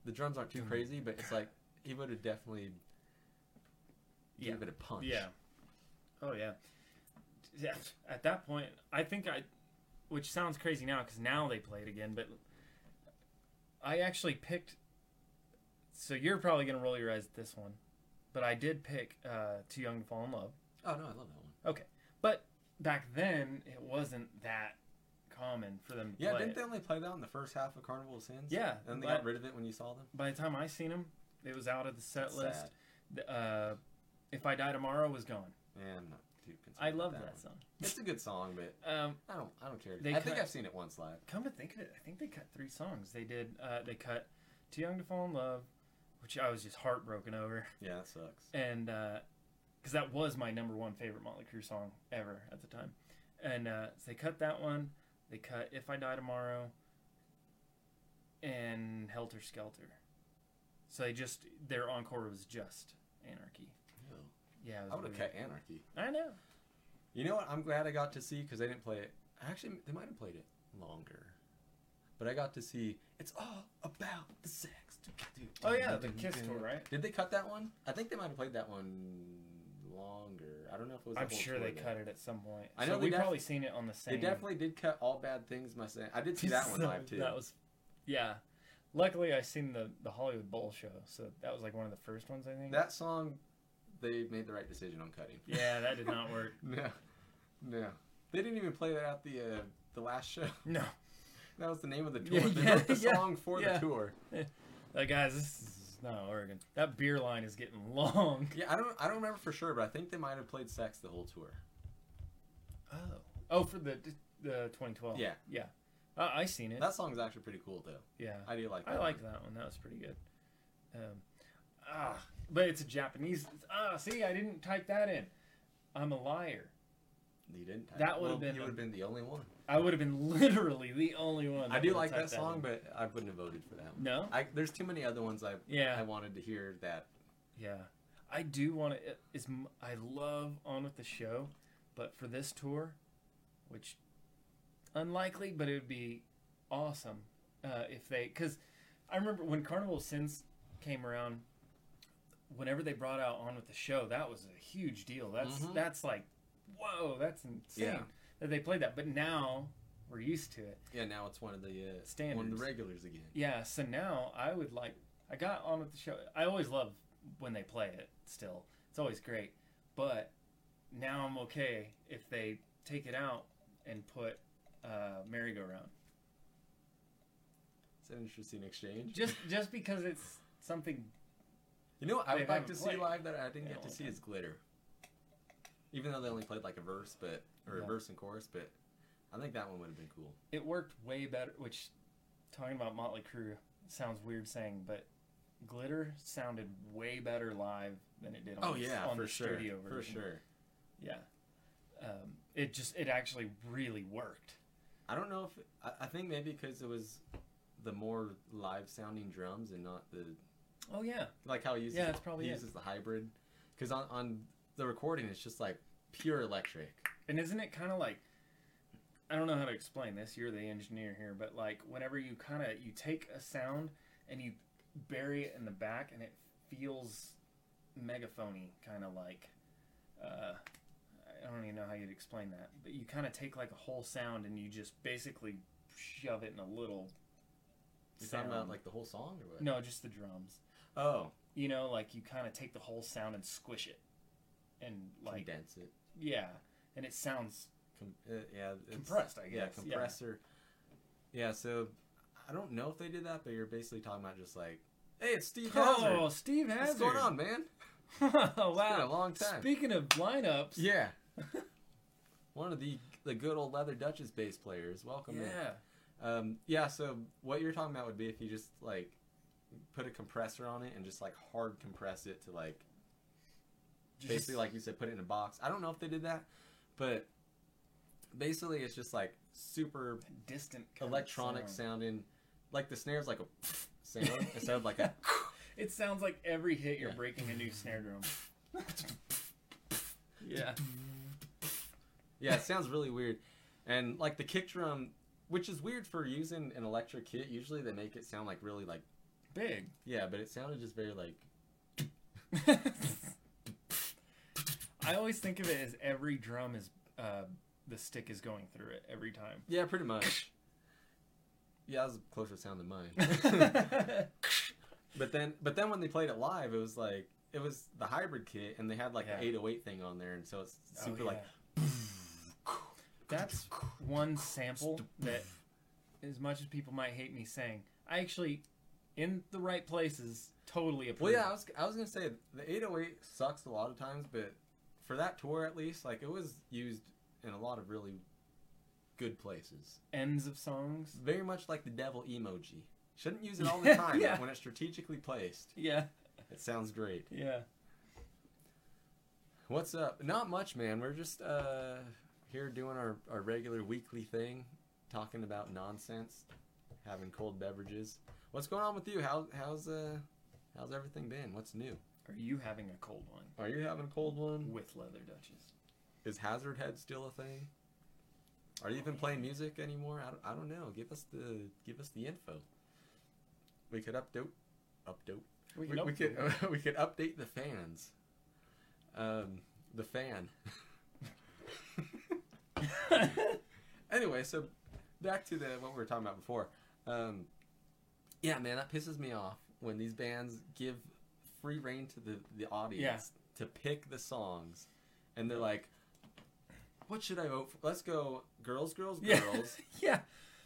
S1: the drums aren't too crazy, but it's like he would have definitely
S2: Yeah.
S1: give it a punch.
S2: Yeah. Oh yeah. Yeah. At that point, I think I, which sounds crazy now because now they play it again, but I actually picked. So you're probably gonna roll your eyes at this one, but I did pick uh, "Too Young to Fall in Love."
S1: Oh no, I love that one.
S2: Okay, but back then, it wasn't that common for them to
S1: Yeah, didn't
S2: it.
S1: they only play that in the first half of Carnival of Sins?
S2: Yeah,
S1: and then they got rid of it when you saw them.
S2: By the time I seen them, it was out of the set
S1: That's
S2: list. The, Uh, "If I Die Tomorrow" was gone.
S1: Not too concerned.
S2: I love
S1: that,
S2: that song.
S1: It's a good song, but
S2: Um,
S1: I don't I don't care. I think I've seen it once live.
S2: Come to think of it, I think they cut three songs. They did. Uh, they cut "Too Young to Fall in Love," which I was just heartbroken over,
S1: Yeah, that sucks.
S2: and because that was my number one favorite Motley Crue song ever at the time. And uh, so they cut that one. They cut "If I Die Tomorrow" and "Helter Skelter." So they just their encore was just "Anarchy." Yeah,
S1: I would have cut Anarchy.
S2: I know.
S1: You know what? I'm glad I got to see because they didn't play it. Actually, they might have played it longer, but I got to see. It's all about the sex.
S2: Oh yeah, the Kiss tour, right?
S1: Did they cut that one? I think they might have played that one longer. I don't know if it was.
S2: I'm sure they cut it at some point.
S1: I know
S2: we
S1: def-
S2: probably seen it on the same.
S1: They definitely did cut all bad things. My say. I did see that one live too.
S2: That was, yeah. Luckily, I seen the the Hollywood Bowl show, so that was like one of the first ones I think.
S1: that song. They made the right decision on cutting.
S2: yeah, that did not work.
S1: No, no. They didn't even play that at the uh, the last show.
S2: No,
S1: That was the name of the tour.
S2: Yeah,
S1: they
S2: yeah,
S1: wrote the
S2: yeah,
S1: song for the tour.
S2: like guys, this is not Oregon. That beer line is getting long.
S1: Yeah, I don't I don't remember for sure, but I think they might have played Sex the whole tour.
S2: Oh, oh, for the the 2012.
S1: Yeah.
S2: yeah. Uh, I seen it.
S1: That song's actually pretty cool though.
S2: yeah,
S1: I do like. That
S2: I like
S1: one.
S2: that one. That was pretty good. Um, ah, but it's a Japanese. Ah, see, I didn't type that in. I'm a liar.
S1: You didn't. type
S2: That would've
S1: Well,
S2: been
S1: You would have been the only one.
S2: I would have been literally the only one.
S1: I do like that
S2: typed
S1: song,
S2: in.
S1: but I wouldn't have voted for that one.
S2: no.
S1: I, there's too many other ones I
S2: Yeah.
S1: I wanted to hear that.
S2: Yeah, I do want to. Is I love on with the show, but for this tour, which unlikely, but it would be awesome uh, if they. Because I remember when Carnival of Sins came around. Whenever they brought out on with the show, that was a huge deal. That's
S1: Mhm.
S2: that's like, whoa, that's insane
S1: Yeah.
S2: that they played that. But now we're used to it.
S1: Yeah, now it's one of the uh, one of the regulars again.
S2: Yeah, so now I would like. I got on with the show. I always love when they play it. Still, it's always great. But now I'm okay if they take it out and put uh, merry-go-round.
S1: It's an interesting exchange.
S2: Just just because it's something.
S1: You know what I would like to see
S2: played
S1: live that I didn't get to see
S2: time.
S1: is Glitter. Even though they only played like a verse, but or
S2: Yeah.
S1: a verse and chorus, but I think that one would have been cool.
S2: It worked way better. Which, talking about Motley Crue, sounds weird saying, but Glitter sounded way better live than it did on,
S1: Oh
S2: the,
S1: yeah,
S2: on
S1: for
S2: the
S1: sure,
S2: studio
S1: for sure.
S2: Yeah. Um, it just it actually really worked.
S1: I don't know if I, I think maybe because it was the more live sounding drums and not the
S2: Oh yeah.
S1: like how he uses
S2: Yeah, that's probably
S1: he
S2: it.
S1: uses the hybrid. Because on on the recording it's just like pure electric.
S2: And isn't it kind of like I don't know how to explain this. You're the engineer here, but like whenever you kind of you take a sound and you bury it in the back, and it feels megaphony, kind of like uh, I don't even know how you'd explain that. But you kind of take like a whole sound and you just basically shove it in a little.
S1: You're talking about like the whole song or what?
S2: no, just the drums.
S1: Oh,
S2: You know, like you kind of take the whole sound and squish it, and like
S1: condense it.
S2: yeah, and it sounds
S1: Com- uh, yeah, it's,
S2: compressed. I
S1: Yeah,
S2: guess.
S1: compressor. Yeah. so I don't know if they did that, but you're basically talking about just like, hey, it's Steve Hazard.
S2: Oh, Steve Hazard.
S1: What's going on, man?
S2: oh,
S1: It's been a long time.
S2: Speaking of lineups.
S1: Yeah. One of the the good old Leather Duchess bass players. Welcome in.
S2: yeah.
S1: Um, yeah, so what you're talking about would be if you just like put a compressor on it and just like hard compress it to like
S2: Just-
S1: basically like you said put it in a box. I don't know if they did that, but basically it's just like super
S2: distant
S1: electronic
S2: sound.
S1: sounding like the snare's like a sound instead of like a
S2: It sounds like every hit you're
S1: Yeah.
S2: breaking a new snare drum. yeah.
S1: Yeah, it sounds really weird. And like the kick drum which is weird for using an electric kit. Usually they make it sound like really like
S2: Big.
S1: yeah, but it sounded just very like
S2: I always think of it as every drum is uh, the stick is going through it every time.
S1: yeah, pretty much. Yeah, that was a closer sound than mine. But then, but then when they played it live, it was like it was the hybrid kit, and they had like
S2: Yeah.
S1: the 808 thing on there, and so it's
S2: Oh,
S1: super
S2: yeah.
S1: like.
S2: That's one sample that, as much as people might hate me saying, I actually, in the right places, totally approve.
S1: Well, yeah, I was I was gonna say the 808 sucks a lot of times, but for that tour at least, like it was used in a lot of really good places.
S2: Ends of songs.
S1: Very much like the devil emoji. Shouldn't use it all the time,
S2: Yeah.
S1: but when it's strategically placed,
S2: Yeah.
S1: it sounds great.
S2: Yeah.
S1: What's up? Not much, man. We're just uh, here doing our, our regular weekly thing, talking about nonsense, having cold beverages. What's going on with you? How how's uh how's everything been? What's new?
S2: Are you having a cold one
S1: Are you having a cold one?
S2: with Leather Duchess?
S1: Is Hazard Head still a thing? Are you even playing music anymore? I don't, I don't know. Give us the give us the info. We could update update. We, we could we could update the fans. Um, the fan. anyway, so back to the what we were talking about before. Um, yeah, man, that pisses me off when these bands give free reign to the the audience to pick the songs, and they're like, "What should I vote for? Let's go, girls, girls,
S2: yeah.
S1: girls.
S2: yeah.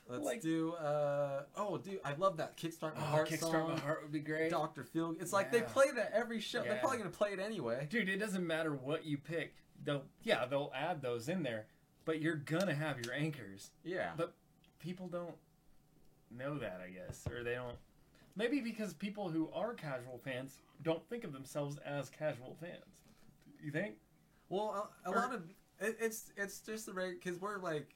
S1: Let's
S2: Like-
S1: do. uh Oh, dude, I love that Kickstart My
S2: Oh,
S1: Heart
S2: Kickstart
S1: song.
S2: My Heart would be great.
S1: Doctor Phil. It's like they play that every show. They're probably gonna play it anyway.
S2: Dude, it doesn't matter what you pick. They'll yeah, they'll add those in there, but you're gonna have your anchors.
S1: Yeah.
S2: But people don't know that, I guess, or they don't. Maybe because people who are casual fans don't think of themselves as casual fans. You think?
S1: Well, a, a
S2: Or-
S1: lot of it, it's it's just the right because we're like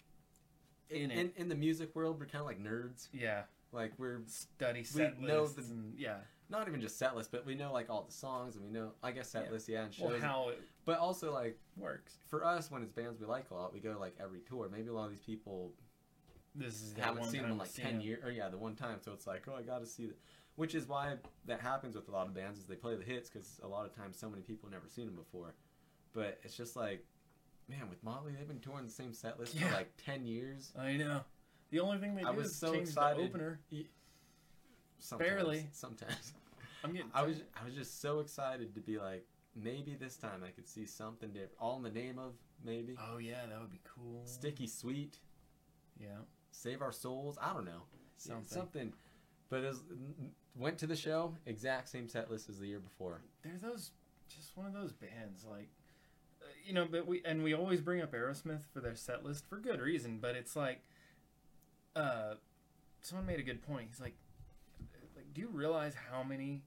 S2: In
S1: in, in the music world we're kind of like nerds.
S2: Yeah,
S1: Like we're
S2: study set
S1: know
S2: lists
S1: the-
S2: and yeah,
S1: not even just set list, but we know like all the songs and we know I guess set
S2: Yeah.
S1: list, yeah, and shows.
S2: well, how it
S1: but also like
S2: works.
S1: for us when it's bands we like a lot, we go like every tour. Maybe a lot of these people
S2: This is
S1: haven't seen them in like 10 years or yeah the one time so it's like oh i gotta see that which is why that happens with a lot of bands is they play the hits because a lot of times so many people never seen them before but it's just like man with motley they've been touring the same set list
S2: Yeah.
S1: for like 10 years
S2: I know. The only thing they do
S1: I was
S2: is
S1: so
S2: change
S1: excited.
S2: the opener.
S1: sometimes,
S2: Barely.
S1: sometimes
S2: I'm getting.
S1: i was i was just so excited to be like maybe this time i could see something different all in the name of maybe
S2: Oh yeah, that would be cool.
S1: sticky sweet
S2: Yeah.
S1: Save our souls i don't know
S2: Something.
S1: something but was, went to the show exact same set list as the year before
S2: They're those just one of those bands like you know, but we and we always bring up Aerosmith for their set list for good reason. But it's like, uh, someone made a good point. He's like, like, do you realize how many,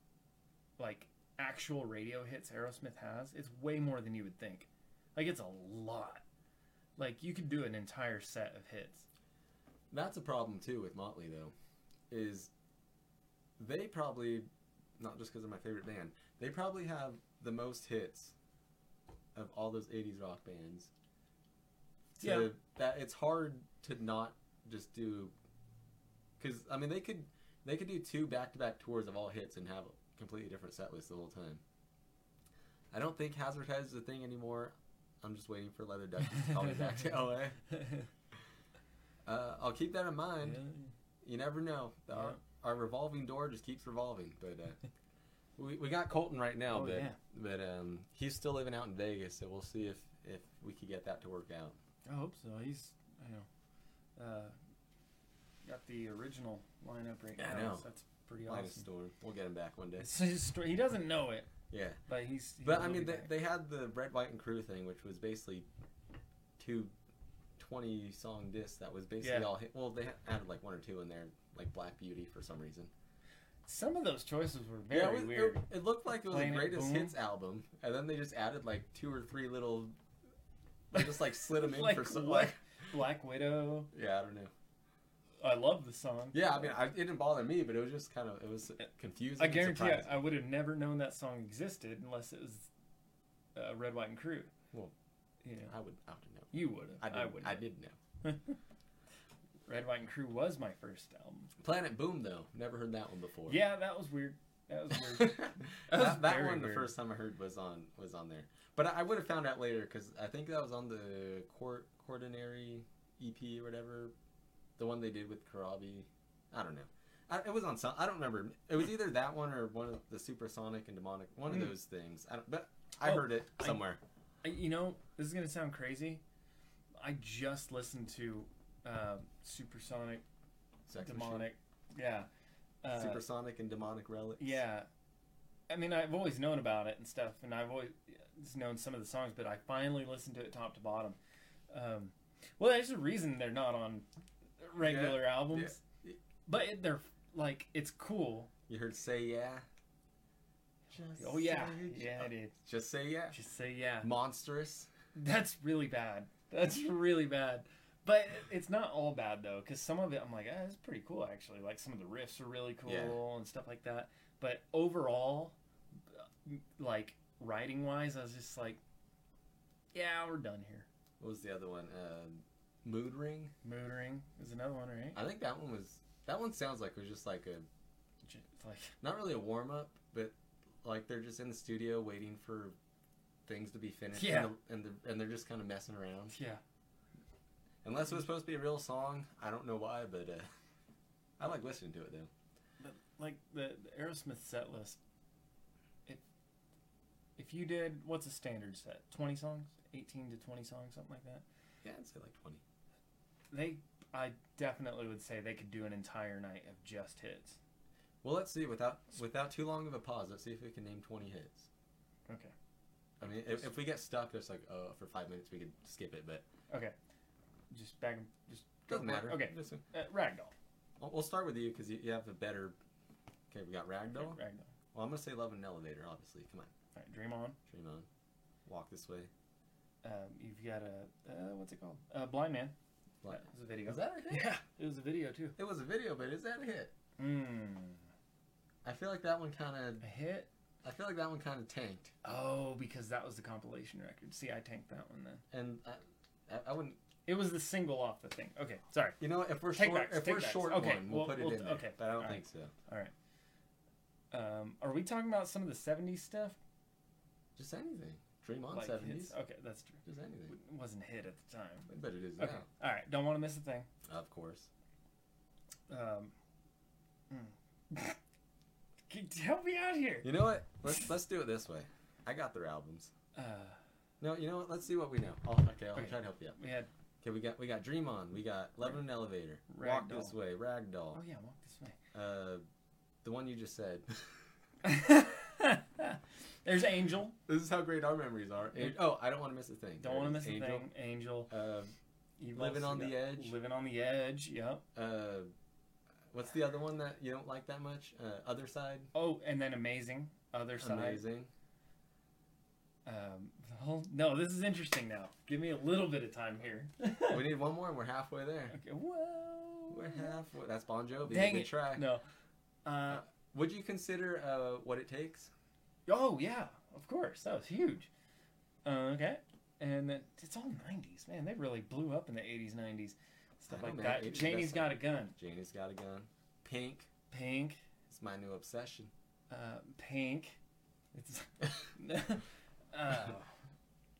S2: like, actual radio hits Aerosmith has? It's way more than you would think. Like, it's a lot. Like, you could do an entire set of hits.
S1: That's a problem too with Motley though, is they probably, not just because they're my favorite band, they probably have the most hits of all those '80s rock bands. To,
S2: Yeah.
S1: That it's hard to not just do, because I mean they could they could do two back-to-back tours of all hits and have a completely different set list the whole time. I don't think Hazard Head is a thing anymore. I'm just waiting for Leather Duck to call me back to LA. Uh, I'll keep that in mind. You never know.
S2: Yeah.
S1: Our, our revolving door just keeps revolving. But uh, we, we got Colton right now,
S2: Oh,
S1: but
S2: yeah.
S1: but um, he's still living out in Vegas, so we'll see if, if we could get that to work out.
S2: I hope so. He's, you know, uh, got the original lineup right
S1: Yeah, I
S2: now.
S1: know.
S2: So that's pretty
S1: Minus
S2: awesome.
S1: Storm. We'll get him back one day.
S2: It's his story. He doesn't know it,
S1: Yeah.
S2: but he's. he
S1: But I mean, they,
S2: back.
S1: they had the Red, White, and Crue thing, which was basically two 20 song disc that was basically
S2: Yeah.
S1: all hit. Well, they added like one or two in there, like Black Beauty for some reason.
S2: Some of those choices were very
S1: yeah, it, was-
S2: weird.
S1: It, looked like it was
S2: Planet
S1: a greatest
S2: Boom.
S1: hits album, and then they just added like two or three little. They just like slid them in
S2: Like
S1: for some
S2: what?
S1: like.
S2: Black Widow.
S1: Yeah, I don't know.
S2: I love the song.
S1: Yeah, I mean, I, it didn't bother me, but it was just kind of it was confusing.
S2: I guarantee you. I would have never known that song existed unless it was uh, Red, White, and Crue.
S1: Well,
S2: you know,
S1: I would, I would know.
S2: You would
S1: I
S2: have.
S1: did.
S2: I,
S1: I,
S2: would.
S1: I did know.
S2: Red, White, and Crue was my first album.
S1: Planet Boom though, never heard that one before.
S2: Yeah, that was weird. That was weird. That was
S1: that one, the first time I heard was on was on there, but I, I would have found out later because I think that was on the court Quaternary EP or whatever, the one they did with Corabi. I don't know. I, it was on some. I don't remember. It was either that one or one of the Supersonic and Demonic. One of hmm. those things. I don't, but I
S2: Oh,
S1: heard it
S2: I-
S1: somewhere.
S2: I- you know, this is gonna sound crazy. I just listened to uh, Supersonic,
S1: Sex.
S2: Demonic. Yeah. Uh,
S1: Supersonic and Demonic Relics.
S2: Yeah. I mean, I've always known about it and stuff, and I've always known some of the songs, but I finally listened to it top to bottom. Um, well, there's a reason they're not on regular albums,
S1: Yeah.
S2: but it, they're like it's cool.
S1: You heard "Say Yeah." Just
S2: Oh yeah, yeah, it is.
S1: Just say yeah.
S2: Just say yeah.
S1: Monstrous.
S2: That's really bad. That's really bad. But it's not all bad though, because some of it I'm like, ah, it's pretty cool actually. Like some of the riffs are really cool
S1: Yeah.
S2: and stuff like that. But overall, like writing wise, I was just like, yeah, we're done here.
S1: What was the other one? Um, Mood Ring.
S2: Mood Ring is another one, right?
S1: I think that one was. That one sounds like it was just like a
S2: Like,
S1: not really a warm up, but like they're just in the studio waiting for things to be finished.
S2: Yeah.
S1: And, the, and, the, and they're just kind of messing around.
S2: yeah,
S1: Unless it was supposed to be a real song, I don't know why, but uh, I like listening to it though.
S2: but like the, the Aerosmith set list. If if you did, what's a standard set? Twenty songs, eighteen to twenty songs, something like that.
S1: Yeah, I'd say like twenty.
S2: they I definitely would say they could do an entire night of just hits.
S1: Well, let's see. Without without too long of a pause, let's see if we can name twenty hits.
S2: Okay.
S1: I mean, if, if we get stuck, just like oh, for five minutes we could skip it, but
S2: Okay. Just back just
S1: doesn't
S2: for it.
S1: matter.
S2: Okay.
S1: Just, uh,
S2: Ragdoll.
S1: we'll- we'll start with you because you, you have a better. Okay, we got Ragdoll.
S2: Ragdoll.
S1: Well, I'm gonna say Love in an Elevator, obviously. Come on,
S2: All right, Dream On.
S1: Dream on. Walk this way.
S2: Um, you've got a uh, what's it called? Uh, Blind Man.
S1: What?
S2: That was a video.
S1: Was that a hit?
S2: Yeah, it was a video too.
S1: It was a video, but is that a hit?
S2: Mm.
S1: I feel like that one kind of.
S2: A hit?
S1: I feel like that one kind of tanked,
S2: Oh, because that was the compilation record. See, I tanked that one then.
S1: and I, I, I wouldn't.
S2: It was the single off the thing. Okay, sorry.
S1: You know, if we're
S2: Take
S1: short,
S2: backs,
S1: if we're
S2: backs.
S1: short
S2: Okay,
S1: one, we'll,
S2: we'll-
S1: put it
S2: we'll-
S1: in there.
S2: okay,
S1: But I don't
S2: all
S1: think so.
S2: All right. Um, are we talking about some of the '70s stuff?
S1: Just anything. Dream on
S2: Like
S1: seventies.
S2: hits? Okay, that's true.
S1: Just anything.
S2: It wasn't hit at the time.
S1: But it is now.
S2: Okay. All right. Don't want to miss a thing.
S1: Of course.
S2: Um, hmm. Can- help me out here.
S1: You know what? Let's let's do it this way. I got their albums.
S2: Uh,
S1: No, you know what? Let's see what we know. I'll, okay, I'll
S2: Okay.
S1: try to help you out.
S2: we had.
S1: Okay, we got we got Dream On. We got Love in an Elevator. Walk
S2: Ragdoll.
S1: this way. Ragdoll.
S2: Oh yeah, walk this way.
S1: Uh, the one you just said.
S2: There's Angel.
S1: This is how great our memories are. An- oh, I don't want to miss a thing.
S2: Don't want to miss
S1: is.
S2: a
S1: Angel.
S2: thing. Angel.
S1: Uh,
S2: You've
S1: Living on the Edge.
S2: Living on the edge. Yep.
S1: uh, what's the other one that you don't like that much? Uh, Other side.
S2: Oh, and then amazing. Other side.
S1: Amazing.
S2: Um, no, this is interesting now. Give me a little bit of time here.
S1: we need one more, and we're halfway there.
S2: Okay. Whoa.
S1: We're halfway. That's Bon Jovi.
S2: Dang
S1: Good
S2: it.
S1: try.
S2: No. Uh,
S1: Would you consider uh, what it takes?
S2: oh yeah, of course. That was huge. Uh, okay. And then it's all '90s, man. They really blew up in the '80s, '90s, stuff like
S1: know,
S2: that.
S1: man. 80s
S2: Janie's got a gun.
S1: Janie's got a gun. Pink.
S2: Pink.
S1: It's my new obsession.
S2: Uh, pink. It's. uh,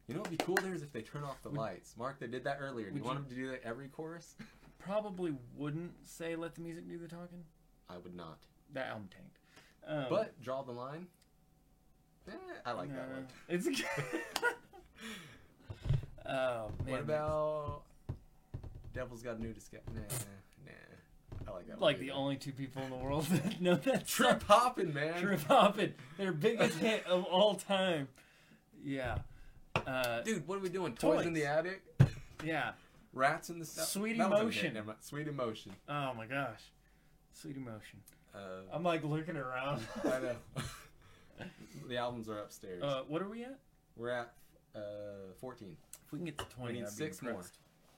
S1: You know what'd be cool there is if they turn off the
S2: Would-
S1: lights. Mark, they did that earlier. Do you
S2: would
S1: want
S2: you-
S1: them to do that every chorus?
S2: probably wouldn't say let the music do the talking.
S1: I would not.
S2: That album tanked. Um,
S1: But draw the line. Eh, I like that one.
S2: It's. oh man.
S1: What about Devil's Got a New Disguise? Nah, nah. I like that one.
S2: like the only two people in the world that know that
S1: Trip hopping, man.
S2: Trip Hoppin', their biggest hit of all time. Yeah. Uh,
S1: Dude, what are we doing? Toys, in the attic?
S2: yeah.
S1: Rats in the stuff?
S2: Sweet
S1: That
S2: Emotion.
S1: Sweet emotion.
S2: Oh my gosh. Sweet emotion.
S1: Uh,
S2: I'm like looking around.
S1: I know. the albums are upstairs.
S2: Uh, what are we at?
S1: We're at uh, 14.
S2: If we can get to 20,
S1: need
S2: I'd be
S1: six more.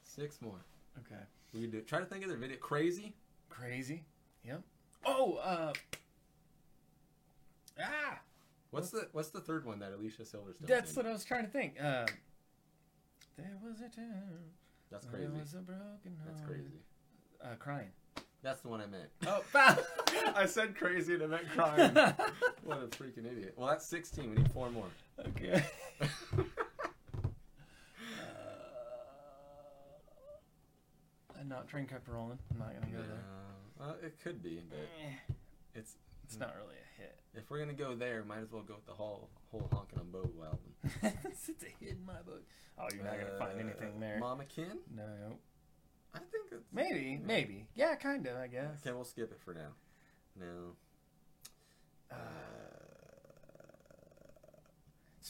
S1: Six more.
S2: Okay.
S1: We do. Try to think of their video. Crazy.
S2: Crazy. Yep. Oh, uh. Ah!
S1: What's the What's the third one that Alicia Silverstone?
S2: That's
S1: did?
S2: what I was trying to think. Uh, there was a time.
S1: That's crazy.
S2: There was a broken heart.
S1: That's crazy.
S2: Uh, crying.
S1: That's the one I meant.
S2: Oh,
S1: I said crazy and I meant crying. what a freaking idiot. Well, that's 16. We need four more.
S2: okay. Uh, not train kept rolling. I'm not gonna go there.
S1: Uh, well, it could be, but
S2: Eh,
S1: it's
S2: It's not really a hit.
S1: if we're gonna go there, might as well go with the whole whole honkin' on Bobo album.
S2: it's a hit in my book. Oh, you're not gonna find
S1: Uh,
S2: anything there.
S1: Mama Kin?
S2: No.
S1: I think it's
S2: Maybe, maybe. Yeah, kinda. I guess.
S1: Okay, we'll skip it for now. No.
S2: Uh,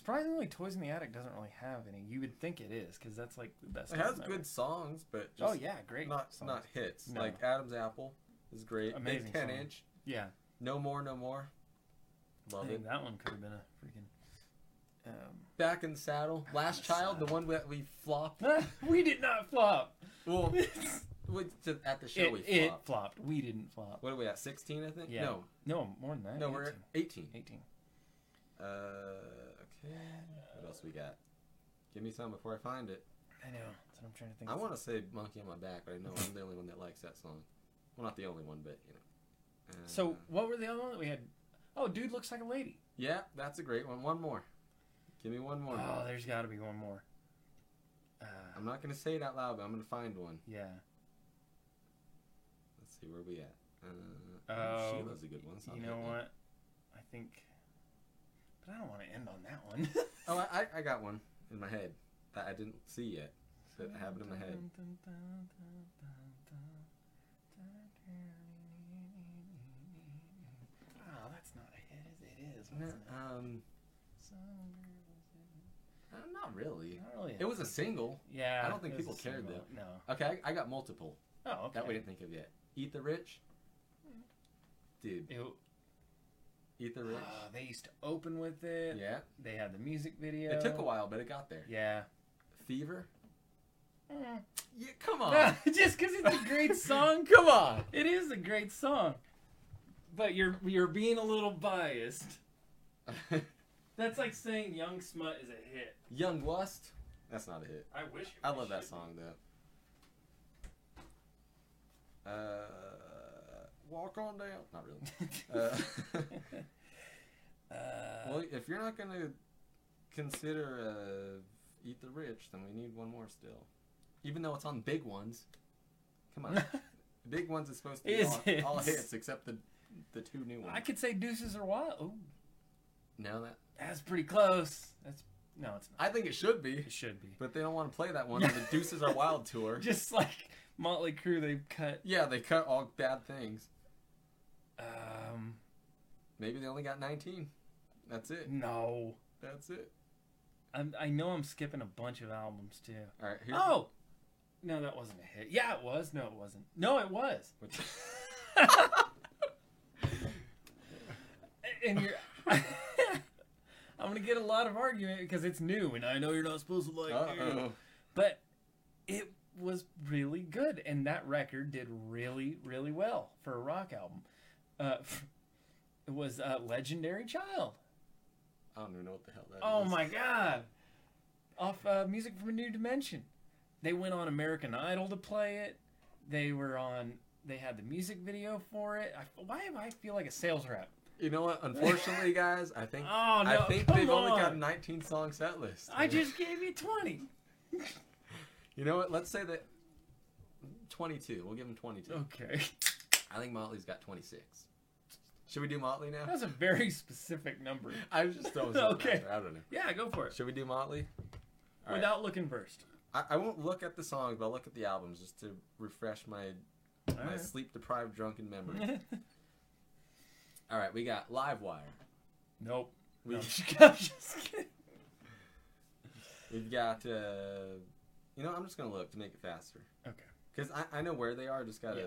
S2: surprisingly, Toys in the Attic doesn't really have any. You would think it is, because that's like the best.
S1: It has
S2: ever.
S1: good songs, but
S2: Oh yeah, great.
S1: not
S2: songs.
S1: not hits.
S2: No.
S1: Like Adam's Apple is great.
S2: Amazing
S1: Big ten
S2: song.
S1: inch.
S2: Yeah,
S1: No more, no more.
S2: I
S1: Love
S2: think
S1: it.
S2: that one could have been a freaking. Um,
S1: Back in the saddle. Last child, the one that we flopped.
S2: we did not flop.
S1: Well, at the show
S2: it,
S1: we
S2: it
S1: flopped.
S2: flopped. We didn't flop.
S1: What are we at? Sixteen, I think.
S2: Yeah.
S1: No,
S2: No, more than that.
S1: no, we're at
S2: 18.
S1: eighteen.
S2: 18.
S1: Uh, okay. What else we got? Give me some before I find it.
S2: I know. That's what I'm trying to think.
S1: I want to say "Monkey on My Back," but I know I'm the only one that likes that song. Well, not the only one, but you know. Uh,
S2: So, what were the other one that we had? Oh, dude looks like a lady.
S1: yeah, that's a great one. One more. Give me one more.
S2: Oh, there's got to be one more. Uh,
S1: I'm not gonna say it out loud, but I'm gonna find one.
S2: yeah.
S1: Let's see where we at. Uh,
S2: Oh,
S1: Sheila's a good one. so
S2: You know what? I think. But I don't want to end on that one.
S1: Oh, I, I- got one in my head that I didn't see yet. But I have it in my head.
S2: Oh, that's not a hit. It? Is. wasn't it?
S1: Um, uh, not really.
S2: Not really.
S1: It was a single.
S2: Yeah.
S1: I don't think people cared,
S2: single. No.
S1: Okay, I, I got multiple
S2: Oh, okay.
S1: that we didn't think of yet. Eat the Rich. Dude,
S2: Ew.
S1: Eat the Rich.
S2: Ah, they used to open with it.
S1: Yeah.
S2: They had the music video.
S1: It took a while, but it got there.
S2: Yeah.
S1: Fever.
S2: Mm.
S1: Yeah, come on.
S2: Just because it's a great song.
S1: come on.
S2: It is a great song. But you're you're being a little biased. That's like saying Young Smut is a hit.
S1: Young Lust. That's not a hit.
S2: I wish.
S1: I love that song though. Uh, walk on down. Not really. Uh,
S2: Uh,
S1: well, if you're not gonna consider uh, Eat the Rich, then we need one more still. Even though it's on Big Ones. Come on. Big Ones is supposed to be all, all hits except the the two new ones.
S2: I could say Deuces are Wild. Oh,
S1: Now that
S2: that's pretty close. That's no, it's not.
S1: I think it should be,
S2: It should be.
S1: but they don't want to play that one on the Deuces Are Wild tour.
S2: Just like Motley Crue, they cut.
S1: Yeah, they cut all bad things.
S2: Um,
S1: Maybe they only got 19. That's it.
S2: No.
S1: That's it.
S2: I'm, I know I'm skipping a bunch of albums too.
S1: All right. Here's
S2: Oh! No, that wasn't a hit. Yeah, it was. No, it wasn't. No, it was.
S1: Which,
S2: and you're. I'm gonna get a lot of argument because it's new, and I know you're not supposed to like new.
S1: Uh-oh.
S2: But it was really good, and that record did really, really well for a rock album. Uh, it was a "Legendary Child."
S1: I don't even know what the hell that is.
S2: Oh my god! Off uh, Music from a New Dimension. They went on American Idol to play it. They were on. They had the music video for it. I, why do I feel like a sales rep?
S1: You know what? Unfortunately, guys, I think
S2: Oh no!
S1: I think they've only got a 19 song set list.
S2: I just gave you twenty.
S1: You know what? Let's say that 22. We'll give them 22.
S2: Okay,
S1: I think Motley's got 26. Should we do Motley now?
S2: that's a very specific number.
S1: I was just throwing something
S2: Okay.
S1: out there. I don't know.
S2: Yeah, go for it.
S1: Should we do Motley? All right.
S2: Without looking first.
S1: I, I won't look at the songs, but I'll look at the albums just to refresh my
S2: All
S1: my
S2: right.
S1: sleep deprived drunken memory. All right, we got Livewire.
S2: nope.
S1: We,
S2: No, I'm just kidding.
S1: We've got, uh, you know, I'm just gonna look to make it faster.
S2: Okay.
S1: Because I, I know where they are. Just gotta,
S2: Yeah.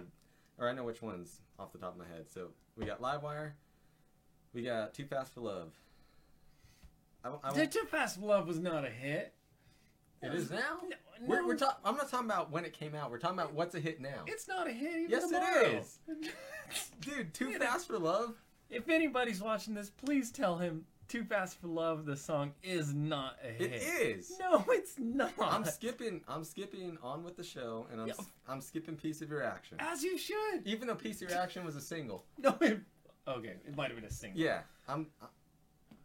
S1: Or I know which ones off the top of my head. So we got Livewire. We got Too Fast for Love. I, I Dude,
S2: Too Fast for Love was not a hit.
S1: It is now.
S2: No,
S1: we're, we're talk- I'm not talking about when it came out. We're talking about what's a hit now.
S2: It's not a hit even
S1: Yes, it
S2: tomorrow.
S1: is. Dude, Too Fast for Love.
S2: If anybody's watching this, please tell him Too Fast for Love, the song, is not a hit.
S1: It is.
S2: No, it's not.
S1: I'm skipping. I'm skipping on with the show, and I'm
S2: Yeah.
S1: I'm skipping Piece of Your Action.
S2: As you should.
S1: Even though Piece of Your Action was a single.
S2: No, it, okay, it might have been a single.
S1: Yeah, I'm.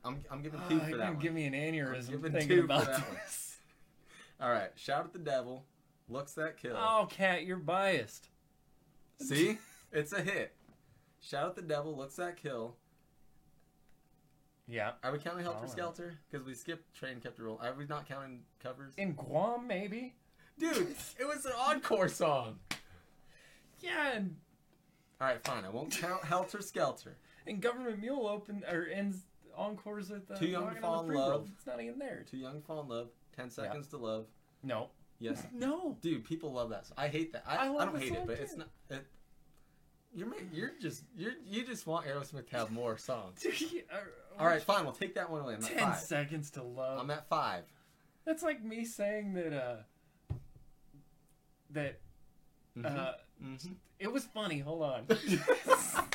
S1: I'm. I'm giving two ah,
S2: you're
S1: for that one.
S2: give me an aneurysm
S1: giving
S2: thinking
S1: two for
S2: about this.
S1: All right, shout at the devil. Looks that kill.
S2: Oh, Cat, you're biased.
S1: See, it's a hit. Shout at the devil. Looks that kill.
S2: Yeah.
S1: Are we counting Helter. Skelter? Because we skipped Train Kept a Roll. Are we not counting covers?
S2: In Guam, maybe.
S1: Dude, it was an encore song.
S2: Yeah, and,
S1: All right, fine. I won't count Helter Skelter.
S2: and Government Mule open or ends encores with uh,
S1: Too Young to Fall in
S2: the Free
S1: Love.
S2: World. It's not even there.
S1: Too Young to Fall in Love. Ten Seconds to Love.
S2: No.
S1: Yes.
S2: No.
S1: Dude, people love that. Song. I hate that. I,
S2: I
S1: I,
S2: love
S1: don't
S2: the
S1: hate it,
S2: song,
S1: but it's
S2: too.
S1: not. It, you're ma- you're just you're you just want Aerosmith to have more songs. All right, fine. We'll take that one away. I'm at
S2: Ten
S1: five.
S2: seconds to love.
S1: I'm at five.
S2: That's like me saying that uh that uh
S1: Mhm.
S2: it was funny. Hold on.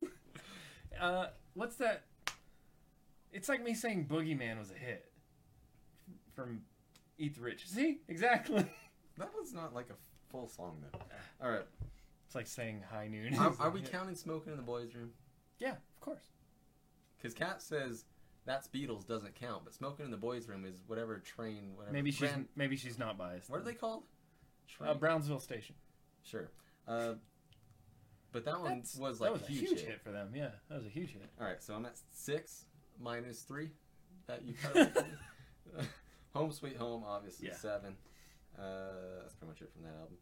S2: uh what's that? It's like me saying Boogeyman was a hit from Eat the Rich. See? Exactly.
S1: That was not like a full song though. All right.
S2: It's like saying High Noon.
S1: Are,
S2: is a
S1: are we
S2: hit.
S1: counting "Smoking in the Boys' Room"?
S2: Yeah, of course.
S1: Because Kat says that's Beatles doesn't count, but "Smoking in the Boys' Room" is whatever train, whatever.
S2: Maybe she's
S1: Grand-
S2: maybe she's not biased.
S1: What are they called? Train.
S2: Uh, Brownsville Station.
S1: Sure. Uh, but that one
S2: That's,
S1: was
S2: that
S1: like
S2: was
S1: a huge, hit.
S2: for them. Yeah, that was a huge hit.
S1: All right, so I'm at six minus three. That you cut. away from me. Home Sweet Home, obviously
S2: Yeah.
S1: seven. Uh, that's pretty much it from that album.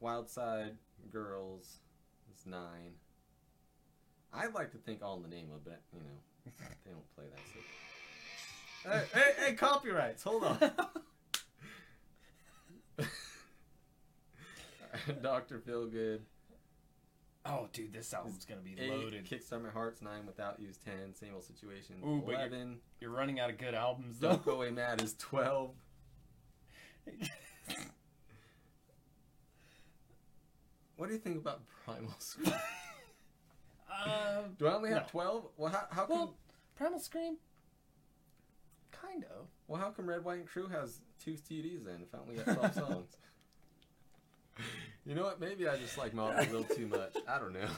S1: Wild Side Girls is nine. I'd like to think All in the Name of, but you know they don't play that. So. hey, hey, hey, copyrights! Hold on. Doctor Feelgood.
S2: Oh, dude, this album's gonna be
S1: Eight,
S2: loaded.
S1: Kickstart My Heart's nine without use ten. Same old situation.
S2: Ooh, but you're- You're running out of good albums, though.
S1: Don't go away mad is twelve. What do you think about Primal Scream?
S2: Uh,
S1: Do I only have
S2: No.
S1: twelve? Well, how, how come?
S2: well, Primal Scream. Kind of.
S1: well, how come Red White and Crue has two CDs then? If I only got twelve songs. You know what? Maybe I just like Motley a little too much. I don't know.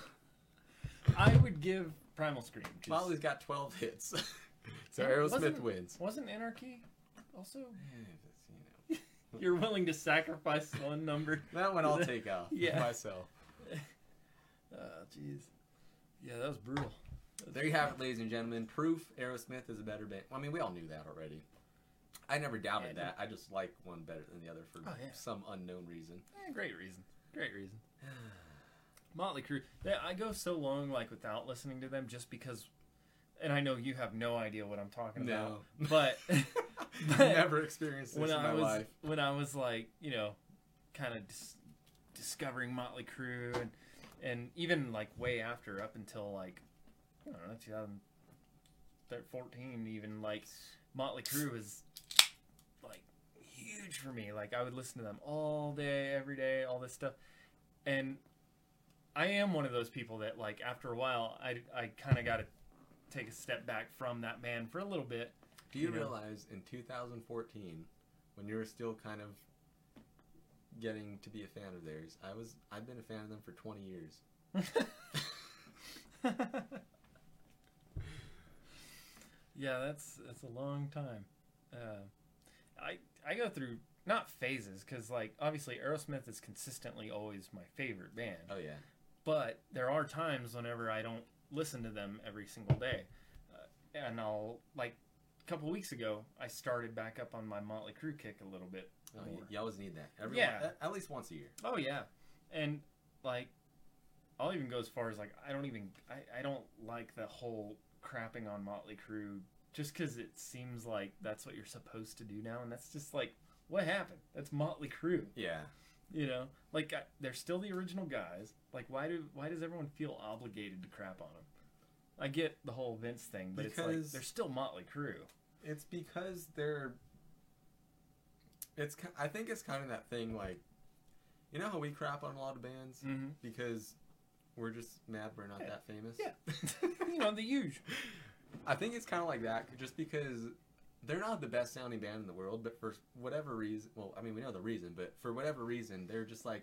S2: I would give Primal Scream. 'cause-
S1: Motley's got twelve hits, so
S2: Yeah,
S1: Aerosmith
S2: wasn't-
S1: wins.
S2: Wasn't Anarchy also?
S1: Yeah, you know.
S2: You're willing to sacrifice one number?
S1: That one I'll take off
S2: Yeah.
S1: myself.
S2: Oh, jeez. Yeah, that was brutal.
S1: There you have it, ladies and gentlemen. Proof Aerosmith is a better band. I mean, we all knew that already. I never doubted
S2: Yeah,
S1: that. I just like one better than the other for
S2: Oh, yeah.
S1: some unknown reason.
S2: Eh, great reason. Great reason. Motley Crue. Yeah, I go so long like without listening to them just because and I know you have no idea what I'm talking
S1: No.
S2: about, but but
S1: Never experienced this
S2: when
S1: in
S2: I
S1: my
S2: was
S1: life.
S2: when I was like you know, kind of dis- discovering Motley Crue and and even like way after up until like I don't know 2014 even like Motley Crue was like huge for me. Like I would listen to them all day, every day, all this stuff, and I am one of those people that like after a while I I kind of got to take a step back from that band for a little bit.
S1: Do you
S2: you know.
S1: realize in 2014, when you were still kind of getting to be a fan of theirs, I was I've been a fan of them for 20 years.
S2: yeah, that's that's a long time. Uh, I I go through not phases because like obviously Aerosmith is consistently always my favorite band,
S1: Oh yeah.
S2: but there are times whenever I don't listen to them every single day, uh, and I'll like a couple weeks ago I started back up on my Motley Crue kick a little bit.
S1: Oh, you, you always need that. Every
S2: Yeah.
S1: at, at least once a year.
S2: Oh yeah, and like I'll even go as far as like I don't even I, I don't like the whole crapping on Motley Crue just because it seems like that's what you're supposed to do now, and that's just like what happened. That's Motley Crue,
S1: Yeah.
S2: you know. Like I, they're still the original guys. Like why do why does everyone feel obligated to crap on them? I get the whole Vince thing, but it's like
S1: Because-
S2: they're still Motley Crue.
S1: It's because they're. It's. I think it's kind of that thing like, you know how we crap on a lot of bands
S2: Mm-hmm.
S1: because we're just mad we're not
S2: Yeah.
S1: that famous.
S2: Yeah. you know the usual.
S1: I think it's kind of like that, just because they're not the best sounding band in the world, but for whatever reason, well, I mean, we know the reason, but for whatever reason, they're just like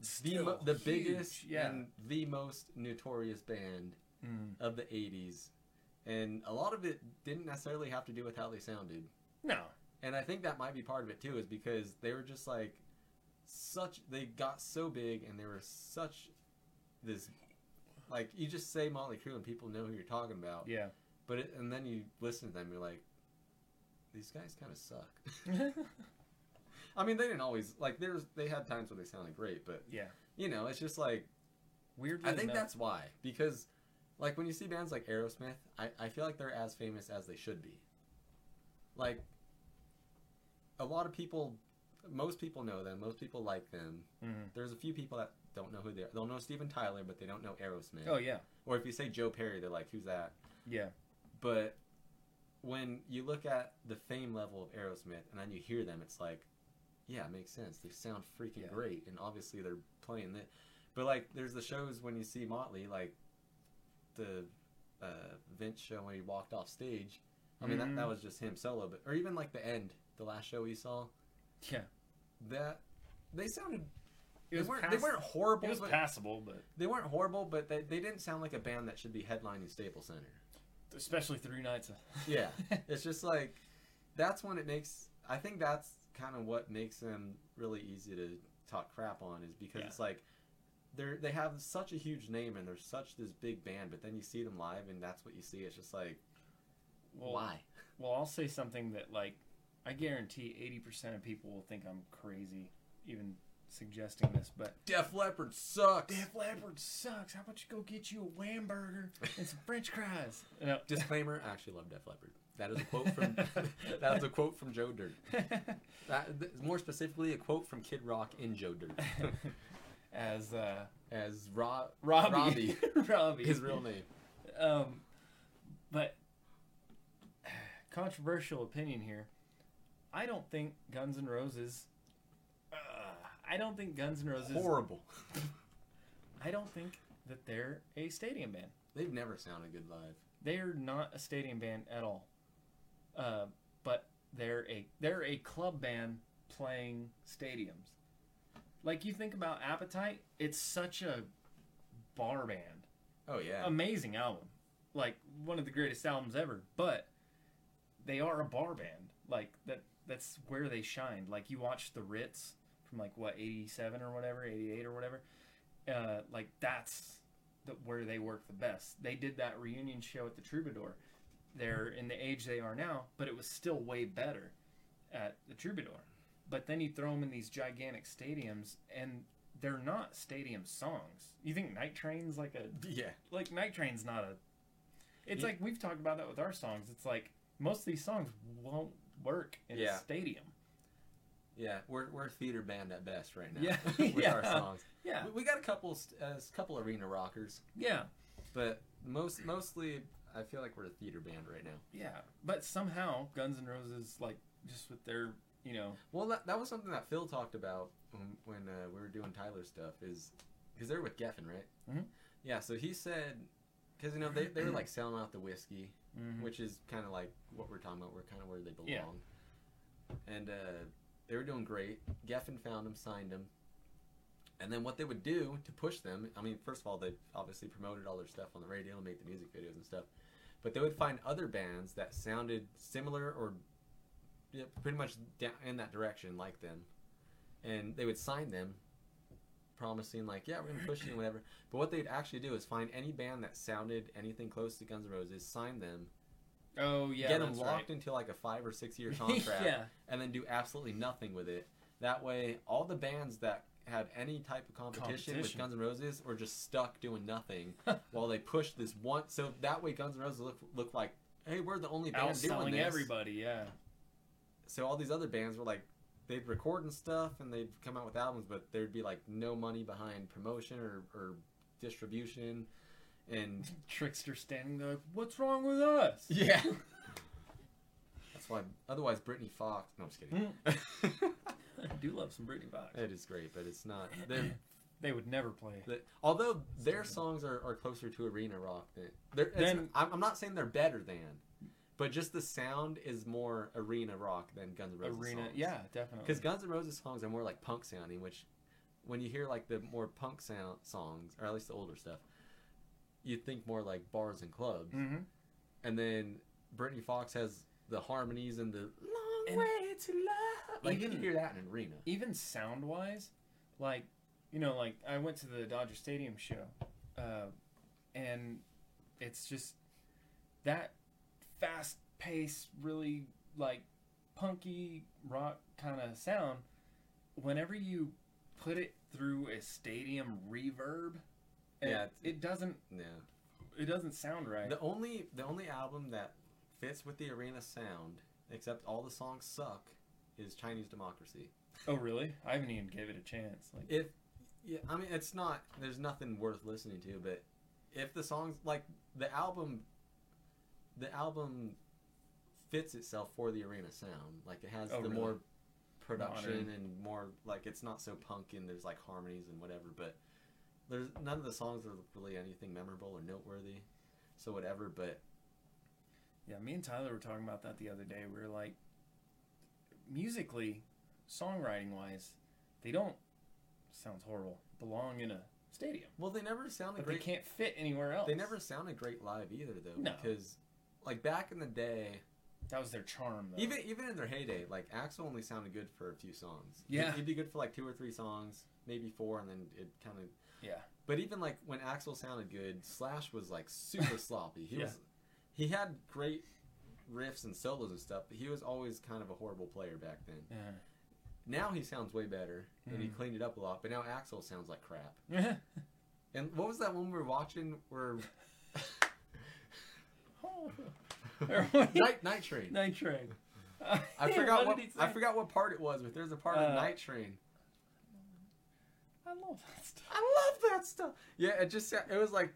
S1: the,
S2: Still
S1: mo- the
S2: huge,
S1: biggest
S2: yeah.
S1: and the most notorious band
S2: Mm.
S1: of the 80s. And a lot of it didn't necessarily have to do with how they sounded.
S2: No.
S1: And I think that might be part of it too, is because they were just like such, they got so big and they were such this, like, you just say Motley Crue and people know who you're talking about.
S2: Yeah.
S1: But it, and then you listen to them, you're like, these guys kind of suck. I mean, they didn't always like. There's they had times where they sounded great, but
S2: yeah.
S1: you know, it's just like
S2: Weirdly
S1: I think
S2: enough-
S1: that's why because like when you see bands like Aerosmith, I I feel like they're as famous as they should be. Like a lot of people, most people know them. Most people like them.
S2: Mhm.
S1: There's a few people that don't know who they are. They'll know Steven Tyler, but they don't know Aerosmith.
S2: Oh yeah.
S1: Or if you say Joe Perry, they're like, "Who's that?"
S2: Yeah.
S1: But when you look at the fame level of Aerosmith and then you hear them, it's like, yeah, it makes sense. They sound freaking
S2: Yeah.
S1: great, and obviously they're playing it. But like, there's the shows when you see Motley, like the uh, Vince show when he walked off stage. I mean,
S2: Mhm.
S1: that, that was just him solo, but or even like the end, the last show we saw,
S2: Yeah.
S1: that they sounded.
S2: It
S1: They weren't,
S2: pass-
S1: they weren't horrible.
S2: It was
S1: but
S2: passable, but
S1: they weren't horrible, but they, they didn't sound like a band that should be headlining Staples Center.
S2: especially three nights.
S1: Yeah, it's just like that's when it makes. I think that's kind of what makes them really easy to talk crap on is because
S2: Yeah.
S1: it's like they're they have such a huge name and they're such this big band, but then you see them live and that's what you see. It's just like
S2: well,
S1: why?
S2: Well, I'll say something that like I guarantee eighty percent of people will think I'm crazy, even suggesting this. But
S1: Def Leppard sucks.
S2: Def Leppard sucks. How about you go get you a wham burger and some French fries? No.
S1: Disclaimer: I actually love Def Leppard. That is a quote from that is a quote from Joe Dirt. That, th- more specifically, a quote from Kid Rock in Joe Dirt
S2: As uh,
S1: as Rob
S2: Robbie,
S1: Robbie,
S2: Robbie,
S1: his real name.
S2: Um, but controversial opinion here. I don't think Guns N' Roses. Uh, I don't think Guns N' Roses.
S1: Horrible.
S2: I don't think that they're a stadium band.
S1: They've never sounded good live.
S2: They're not a stadium band at all. Uh, but they're a they're a club band playing stadiums. Like you think about Appetite, it's such a bar band.
S1: Oh yeah.
S2: amazing album, like one of the greatest albums ever. But they are a bar band, like that. That's where they shined. Like you watch the Ritz from like what eighty seven or whatever, eighty eight or whatever. Uh, like that's the, where they work the best. They did that reunion show at the Troubadour. They're in the age they are now, but it was still way better at the Troubadour. But then you throw them in these gigantic stadiums, and they're not stadium songs. You think Night Train's like a
S1: yeah.
S2: like Night Train's not a It's
S1: Yeah.
S2: like we've talked about that with our songs. It's like most of these songs won't work in
S1: Yeah.
S2: a stadium.
S1: Yeah, we're we're a theater band at best right now.
S2: Yeah,
S1: with our
S2: yeah.
S1: songs.
S2: Yeah,
S1: We, we got a couple uh, couple arena rockers,
S2: yeah,
S1: but most mostly I feel like we're a theater band right now.
S2: yeah. But somehow Guns N' Roses, like just with their, you know,
S1: Well, that, that was something that Phil talked about when, when uh, we were doing Tyler stuff. Is because they're with Geffen, right?
S2: Mhm.
S1: Yeah. So he said, because you know they they were like selling out the Whisky,
S2: mhm.
S1: which is kind of like what we're talking about. We're kind of where they belong.
S2: Yeah.
S1: And uh, they were doing great. Geffen found them, signed them. And then what they would do to push them, I mean, first of all, they obviously promoted all their stuff on the radio and make the music videos and stuff. But they would find other bands that sounded similar or yeah, pretty much da- in that direction like them. And they would sign them, promising, like, yeah, we're to push you and whatever. But what they'd actually do is find any band that sounded anything close to Guns N' Roses, sign them,
S2: oh yeah,
S1: get them locked
S2: right.
S1: into like a five or six year contract,
S2: yeah,
S1: and then do absolutely nothing with it. That way, all the bands that had any type of competition, with Guns N' Roses were just stuck doing nothing while they pushed this one. So that way, Guns N' Roses look look like, hey, we're the only band doing this.
S2: everybody. Yeah,
S1: So all these other bands were like, they'd record and stuff, and they'd come out with albums, but there'd be like no money behind promotion or, or distribution, and
S2: Trickster standing there, like, what's wrong with us?
S1: yeah. That's why. Otherwise, Britny Fox. No, I'm just kidding. Mm.
S2: I do love some Britny Fox.
S1: It is great, but it's not.
S2: They would never play.
S1: the- although their songs are, are closer to arena rock than. They're,
S2: Then-
S1: I'm, I'm not saying they're better than, but just the sound is more arena rock than Guns N' Roses.
S2: Arena,
S1: songs.
S2: yeah, definitely.
S1: Because Guns N' Roses songs are more like punk sounding, which when you hear like the more punk sound songs, or at least the older stuff, you think more like bars and clubs.
S2: hmm
S1: And then Britny Fox has the harmonies and the long
S2: And
S1: way to love. Like you
S2: even-
S1: can hear that in an arena.
S2: even sound wise, like you know, like I went to the Dodger Stadium show, uh, and it's just that fast pace, really like punky rock kind of sound. Whenever you put it through a stadium reverb, it-
S1: Yeah,
S2: it, doesn't
S1: Yeah.
S2: it doesn't sound right.
S1: The only the only album that fits with the arena sound, except all the songs suck, is Chinese Democracy.
S2: oh really? I haven't even gave it a chance. Like
S1: If yeah, I mean it's not there's nothing worth listening to, but if the songs like the album the album fits itself for the arena sound. Like it has
S2: Oh,
S1: the
S2: really?
S1: more production
S2: Modern.
S1: and more like it's not so punk and there's like harmonies and whatever, but there's none of the songs are really anything memorable or noteworthy. So whatever, but
S2: Yeah, me and Tyler were talking about that the other day. We were like, musically, songwriting wise, they don't sounds horrible. Belong in a stadium,
S1: well they never sounded
S2: but
S1: great
S2: they can't fit anywhere else.
S1: They never sounded great live either, though.
S2: No.
S1: Because, like back in the day,
S2: That was their charm, though.
S1: even even in their heyday, like Axl only sounded good for a few songs. He'd-
S2: Yeah.
S1: he'd, be good for like two or three songs, maybe four, and then it kind of.
S2: Yeah.
S1: But even like when Axl sounded good, Slash was like super sloppy. He
S2: Yeah.
S1: was, he had great riffs and solos and stuff, but he was always kind of a horrible player back then.
S2: yeah.
S1: Now he sounds way better, and he
S2: Mm.
S1: cleaned it up a lot. But now Axl sounds like crap.
S2: Yeah.
S1: And what was that one we were watching where
S2: Oh.
S1: Night Night Train?
S2: Night Train.
S1: I forgot what,
S2: did he
S1: I forgot what part it was, but there's a part
S2: Uh,
S1: of Night Train.
S2: I love that stuff.
S1: I love that stuff. Yeah, it just sa- it was like,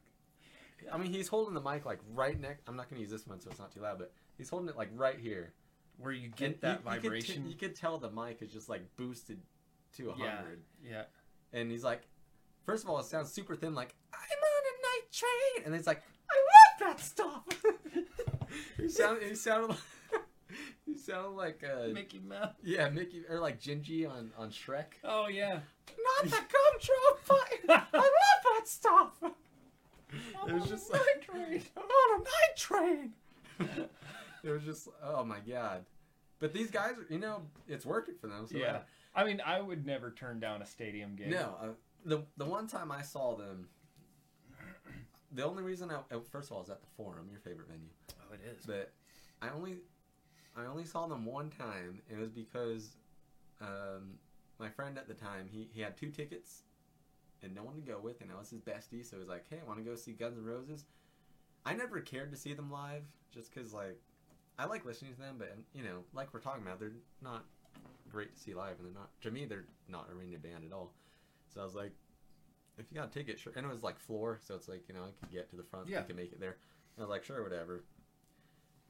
S1: I mean, he's holding the mic like right next. I'm not gonna use this one so it's not too loud, but he's holding it like right here.
S2: Where you
S1: And
S2: get that
S1: you- you could t-
S2: vibration.
S1: You could, tell the mic is just like boosted to a
S2: yeah.
S1: hundred,
S2: Yeah.
S1: and he's like, first of all, it sounds super thin, like I'm on a night train, and it's like I love that stuff. he sounded, he sounded like, he sounded like uh,
S2: Mickey Mouse.
S1: yeah, Mickey or like Gingy on on Shrek.
S2: Oh yeah.
S1: Not the gumdrop button. I love that stuff. It was
S2: on
S1: just
S2: a
S1: like,
S2: night train.
S1: I'm on a night train. it was just, oh my god. But these guys, are, you know, it's working for them. So
S2: Yeah. I mean, I would never turn down a stadium game.
S1: No, uh, the the one time I saw them, the only reason I uh, first of all is at the Forum, your favorite venue,
S2: Oh, it is.
S1: but I only I only saw them one time. and It was because um, my friend at the time he he had two tickets and no one to go with, and I was his bestie, so he was like, "Hey, I want to go see Guns N' Roses." I never cared to see them live, just because like I like listening to them, but you know, like we're talking about, they're not great to see live, and they're not to me they're not a arena band at all. So I was like, if you got a ticket, sure. And it was like floor, so it's like you know I could get to the front,
S2: Yeah.
S1: I could make it there. And I was like, sure, whatever.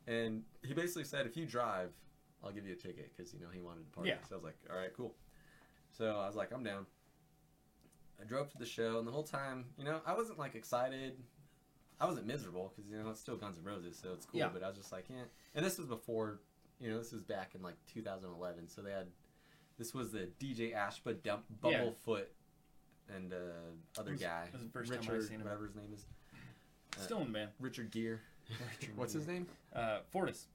S1: And he basically said, if you drive, I'll give you a ticket because you know he wanted to party.
S2: Yeah.
S1: So I was like, all right, cool. So I was like, I'm down. I drove to the show, and the whole time, you know, I wasn't like excited. I wasn't miserable because you know it's still Guns N' Roses, so it's cool.
S2: Yeah.
S1: But I was just like, yeah. And this was before, you know, this was back in like 2011, so they had. This was the DJ Ashba dump,
S2: Yeah.
S1: Bumblefoot and uh, other
S2: was-
S1: guy,
S2: it was the first time I'd
S1: Richard,
S2: seen him.
S1: whatever his name is, Uh,
S2: Still in the band.
S1: Richard Gere. What's his name?
S2: Uh, Fortus.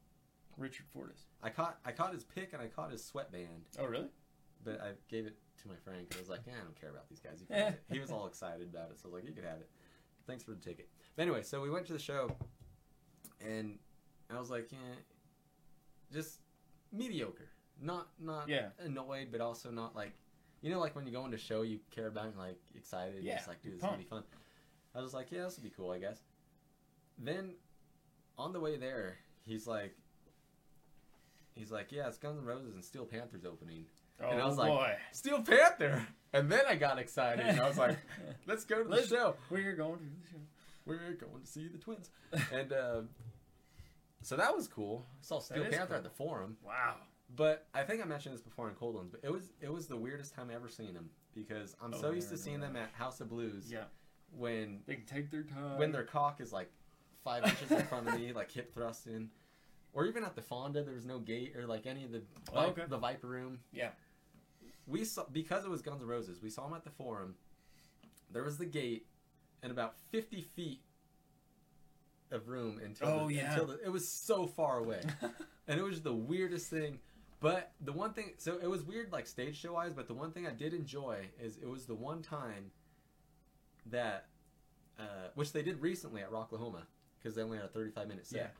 S2: Richard Fortus.
S1: I caught I caught his pick and I caught his sweatband,
S2: Oh, really?
S1: but I gave it to my friend because I was like, yeah, I don't care about these guys. You can have it. He was all excited about it, so I was like, you can have it. Thanks for the ticket. But anyway, so we went to the show, and I was like, yeah, just mediocre. Not not
S2: Yeah.
S1: annoyed, but also not like, you know, like when you go into a show you care about and like excited.
S2: Yeah,
S1: Just like, dude, this is gonna be fun. I was like, yeah, this will be cool, I guess. Then, on the way there, he's like, he's like, yeah, it's Guns N' Roses and Steel Panther's opening.
S2: Oh,
S1: And I was like,
S2: boy.
S1: Steel Panther! And then I got excited. And I was like, let's go to the
S2: Let's-
S1: show.
S2: We're going to the show.
S1: We're going to see the twins. And uh, so that was cool. I saw Steel Panther
S2: cool.
S1: at the forum.
S2: Wow.
S1: But I think I mentioned this before in Cold Ones, but it was it was the weirdest time I ever seen them because I'm so
S2: Oh,
S1: used to seeing them at House of Blues
S2: Yeah.
S1: when
S2: They can take their time.
S1: when their cock is like five inches in front of me, like hip thrust in, or even at the Fonda, there was no gate or like any of the
S2: Oh, okay.
S1: the Viper Room.
S2: Yeah.
S1: we saw because it was Guns N' Roses. We saw them at the Forum. There was the gate, and about fifty feet of room until
S2: Oh,
S1: the,
S2: yeah.
S1: until the, it was so far away, and it was the weirdest thing. But the one thing, so it was weird, like stage show wise. But the one thing I did enjoy is it was the one time that, uh, which they did recently at Rocklahoma, because they only had a thirty-five minute set.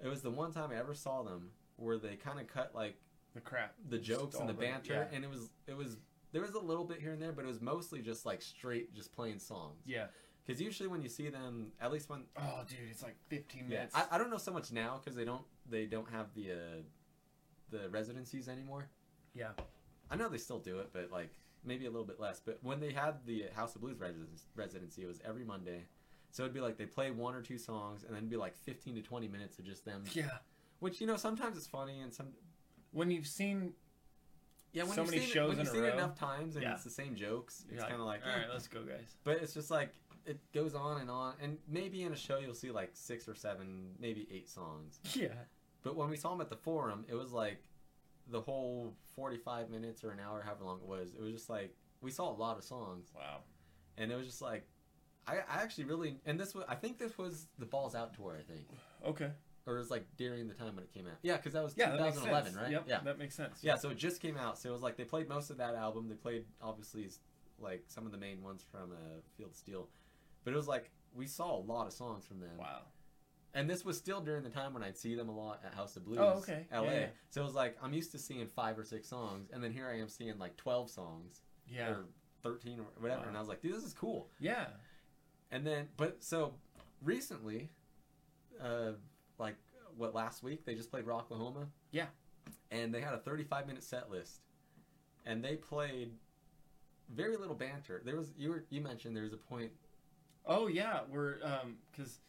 S1: Yeah. It was the one time I ever saw them where they kind of cut like
S2: the crap.
S1: the jokes and the banter,
S2: yeah.
S1: and it was it was there was a little bit here and there, but it was mostly just like straight, just playing songs.
S2: Yeah.
S1: Because usually when you see them, at least when
S2: Oh, dude, it's like 15
S1: yeah,
S2: minutes.
S1: I, I don't know so much now because they don't they don't have the uh, the residencies anymore.
S2: Yeah.
S1: I know they still do it, but like maybe a little bit less. But when they had the House of Blues residency, it was every Monday. So it'd be like they play one or two songs, and then it'd be like fifteen to twenty minutes of just them.
S2: yeah.
S1: Which you know sometimes it's funny, and some
S2: When you've seen,
S1: yeah when
S2: So
S1: you've
S2: many
S1: seen
S2: shows
S1: when
S2: in
S1: you've
S2: a
S1: seen it
S2: row.
S1: enough times and
S2: Yeah.
S1: it's the same jokes, it's
S2: you're
S1: kind of like,
S2: all
S1: eh.
S2: let's go, guys.
S1: but it's just like it goes on and on, and maybe in a show you'll see like six or seven, maybe eight songs.
S2: Yeah.
S1: But when we saw them at the forum, it was like the whole forty-five minutes or an hour, however long it was. It was just like we saw a lot of songs,
S2: Wow.
S1: and it was just like I, I actually really and this was I think this was the Balls Out tour, I think,
S2: Okay.
S1: or it was like during the time when it came out. Yeah, because that was
S2: Yeah,
S1: 2011,
S2: sense.
S1: right?
S2: Yep,
S1: Yeah.
S2: that makes sense.
S1: Yeah, so it just came out. So it was like they played most of that album. They played obviously like some of the main ones from uh, Feel the Steel, but it was like we saw a lot of songs from them.
S2: Wow.
S1: And this was still during the time when I'd see them a lot at House of Blues,
S2: Oh, okay.
S1: LA.
S2: Yeah, yeah.
S1: So it was like I'm used to seeing five or six songs, and then here I am seeing like twelve songs
S2: Yeah.
S1: or thirteen or whatever,
S2: Wow.
S1: and I was like, dude, this is cool.
S2: Yeah.
S1: And then, but so recently, uh, like what last week they just played Rocklahoma.
S2: Yeah.
S1: And they had a 35 minute set list, and they played very little banter. There was you were you mentioned there was a point.
S2: Oh yeah, we're um because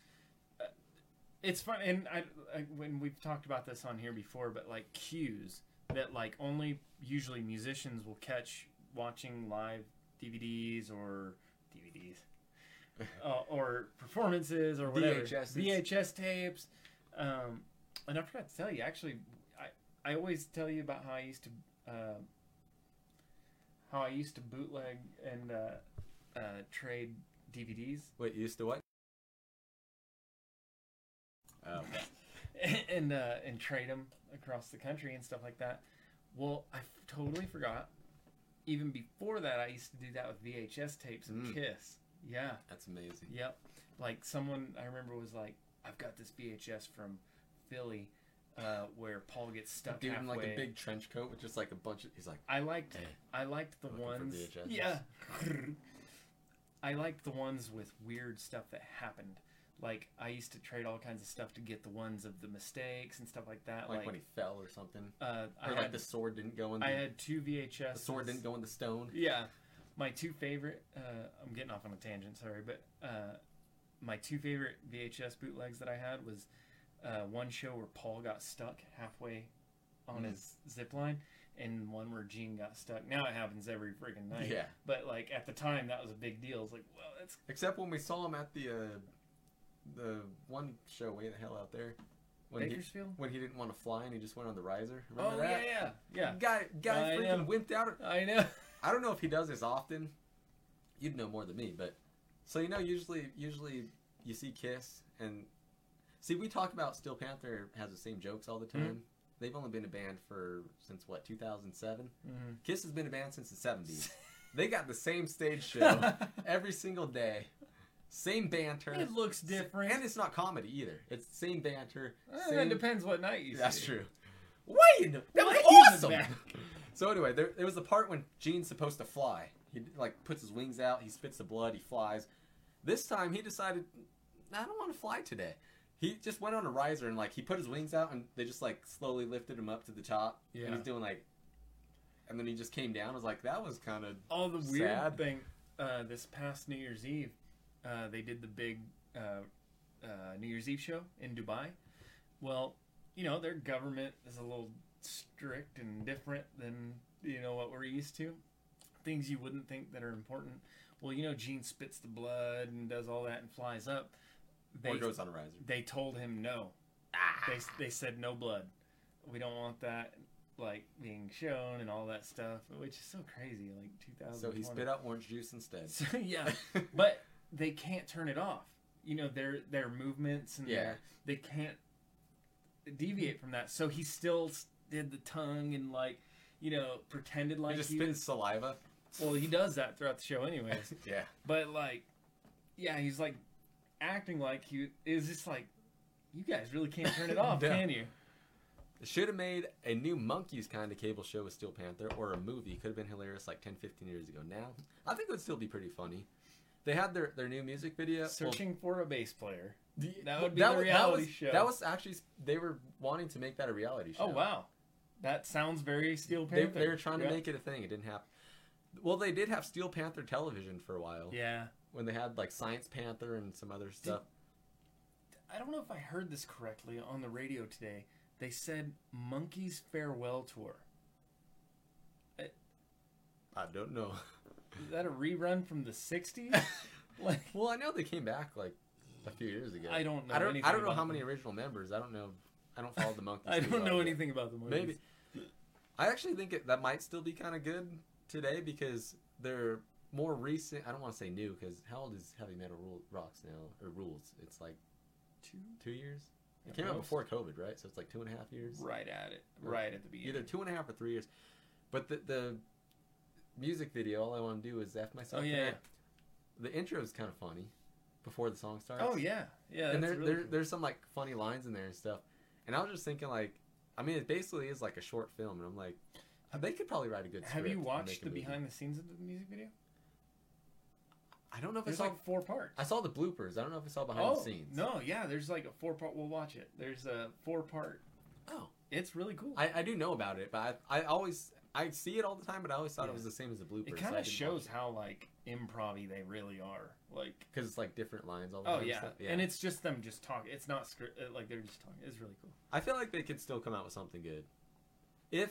S2: uh, it's fun, and I, I when we've talked about this on here before, but like cues that like only usually musicians will catch watching live DVDs or uh, or performances or whatever
S1: VHSs.
S2: VHS tapes. Um, and I forgot to tell you actually, I I always tell you about how I used to. Uh, how I used to bootleg and uh, uh, trade DVDs
S1: Wait, you used to what? Oh,
S2: and uh, and trade them across the country and stuff like that. Well, I f- totally forgot. Even before that, I used to do that with VHS tapes and
S1: Mm.
S2: Kiss. Yeah,
S1: that's amazing.
S2: yep. Like someone I remember was like, "I've got this VHS from Philly, uh, where Paul gets stuck
S1: in
S2: halfway."
S1: like a big trench coat with just like a bunch of. He's like,
S2: I liked
S1: Hey,
S2: I liked the ones. Yeah. I liked the ones with weird stuff that happened. Like I used to trade all kinds of stuff to get the ones of the mistakes and stuff like that.
S1: Like,
S2: Like,
S1: when he fell or something,
S2: uh, I
S1: or like
S2: had
S1: the sword didn't go in. The,
S2: I had two VHS.
S1: the sword didn't go in the stone.
S2: Yeah, my two favorite. Uh, I'm getting off on a tangent. Sorry, but uh, my two favorite VHS bootlegs that I had was uh, one show where Paul got stuck halfway on
S1: Mm.
S2: his zip line, and one where Gene got stuck. Now it happens every freaking night.
S1: Yeah.
S2: But like at the time, that was a big deal. It's like, well, that's
S1: Except when we saw him at the uh, the one show way the hell out there when he
S2: Bakersfield.
S1: when he didn't want to fly and he just went on the riser. Remember
S2: Oh
S1: that?
S2: yeah, yeah,
S1: Guy guy
S2: I
S1: freaking
S2: know.
S1: wimped out.
S2: I know.
S1: I don't know if he does this often. You'd know more than me, but so you know, usually usually you see Kiss and see we talk about Steel Panther has the same jokes all the
S2: Mm-hmm.
S1: time. They've only been a band for since what 2007.
S2: Mhm.
S1: Kiss has been a band since the 70s. they got the same stage show every single day, same banter.
S2: It looks different.
S1: and it's not comedy either. It's the same banter.
S2: Eh,
S1: Same,
S2: It depends what night you see.
S1: that's
S2: see.
S1: true. Wait, that was
S2: Way in the
S1: awesome. So anyway, there, there was the part when Gene's supposed to fly. He like puts his wings out, he spits the blood, he flies. This time he decided, I don't want to fly today. He just went on a riser and like he put his wings out and they just like slowly lifted him up to the top. And
S2: Yeah.
S1: he's doing like, and then he just came down. I was like, that was kind of
S2: all the weird
S1: Sad.
S2: thing. Uh, this past New Year's Eve, uh, they did the big uh, uh, New Year's Eve show in Dubai. Well, you know their government is a little strict and different than you know what we're used to. Things you wouldn't think that are important. Well, you know, Gene spits the blood and does all that and flies up. They
S1: or goes on a riser.
S2: they told him no. Ah. They they said no blood. We don't want that like being shown and all that stuff, which is so crazy. Like 2000.
S1: So he spit out orange juice instead.
S2: So, yeah, but they can't turn it off. You know their their movements and
S1: Yeah.
S2: their, they can't deviate from that. So he still did the tongue and like you know pretended like
S1: he just
S2: he
S1: spits
S2: was.
S1: saliva.
S2: Well, he does that throughout the show, anyways.
S1: Yeah.
S2: but like, yeah, he's like acting like he is just like. You guys really can't turn it off,
S1: No.
S2: can you?
S1: Should have made a new Monkees kind of cable show with Steel Panther or a movie. Could have been hilarious like 10, 15 years ago. Now, I think it would still be pretty funny. They had their, their new music video. well,
S2: Searching for a bass player.
S1: the-
S2: that would be
S1: that
S2: the
S1: was-
S2: reality
S1: that was,
S2: show.
S1: That was actually, they were wanting to make that a reality oh, show.
S2: Oh wow, that sounds very Steel Panther.
S1: they were trying to
S2: Yeah.
S1: make it a thing. It didn't happen. Well, they did have Steel Panther television for a while.
S2: Yeah,
S1: When they had like Science Panther and some other stuff.
S2: I don't know if I heard this correctly on the radio today. They said Monkees' farewell tour.
S1: I don't know.
S2: Is that a rerun from the '60s? like,
S1: well, I know they came back like a few years ago.
S2: I don't know
S1: I don't. I don't know how many original members. I don't know. I don't follow the Monkees.
S2: I don't know anything about the Monkees.
S1: Maybe. I actually think it, that might still be kind of good today because they're more recent. I don't want to say new because how old is Heavy Metal Rule, Rocks now or Rules? It's like
S2: two
S1: two years. It came out before COVID, right? So it's like two and a half years.
S2: right at it, right at the beginning.
S1: Either two and a half or three years. But the the music video, all I want to do is f myself.
S2: Oh,
S1: in
S2: yeah.
S1: The intro is kind of funny before the song starts.
S2: Oh yeah, yeah.
S1: and there,
S2: really
S1: there
S2: cool.
S1: there's some like funny lines in there and stuff. And I was just thinking like, I mean, it basically is like a short film, and I'm like, they could probably write a good.
S2: Story.
S1: Have
S2: you watched the
S1: movie.
S2: behind the scenes of the music video?
S1: I don't know if I
S2: There's
S1: saw.
S2: like four parts.
S1: I saw the bloopers. I don't know if I saw behind
S2: oh
S1: the scenes.
S2: no, yeah. There's like a four part. We'll watch it. There's a four part.
S1: Oh,
S2: It's really cool.
S1: I, I do know about it, but I, I always I see it all the time, but I always thought
S2: Yeah.
S1: it was the same as the bloopers.
S2: It kind of shows how like improv they really are. Like
S1: because it's like different lines all the
S2: oh
S1: time.
S2: yeah.
S1: stuff.
S2: and it's just them just talking. It's not script. uh, Like they're just talking. It's really cool.
S1: I feel like they could still come out with something good. If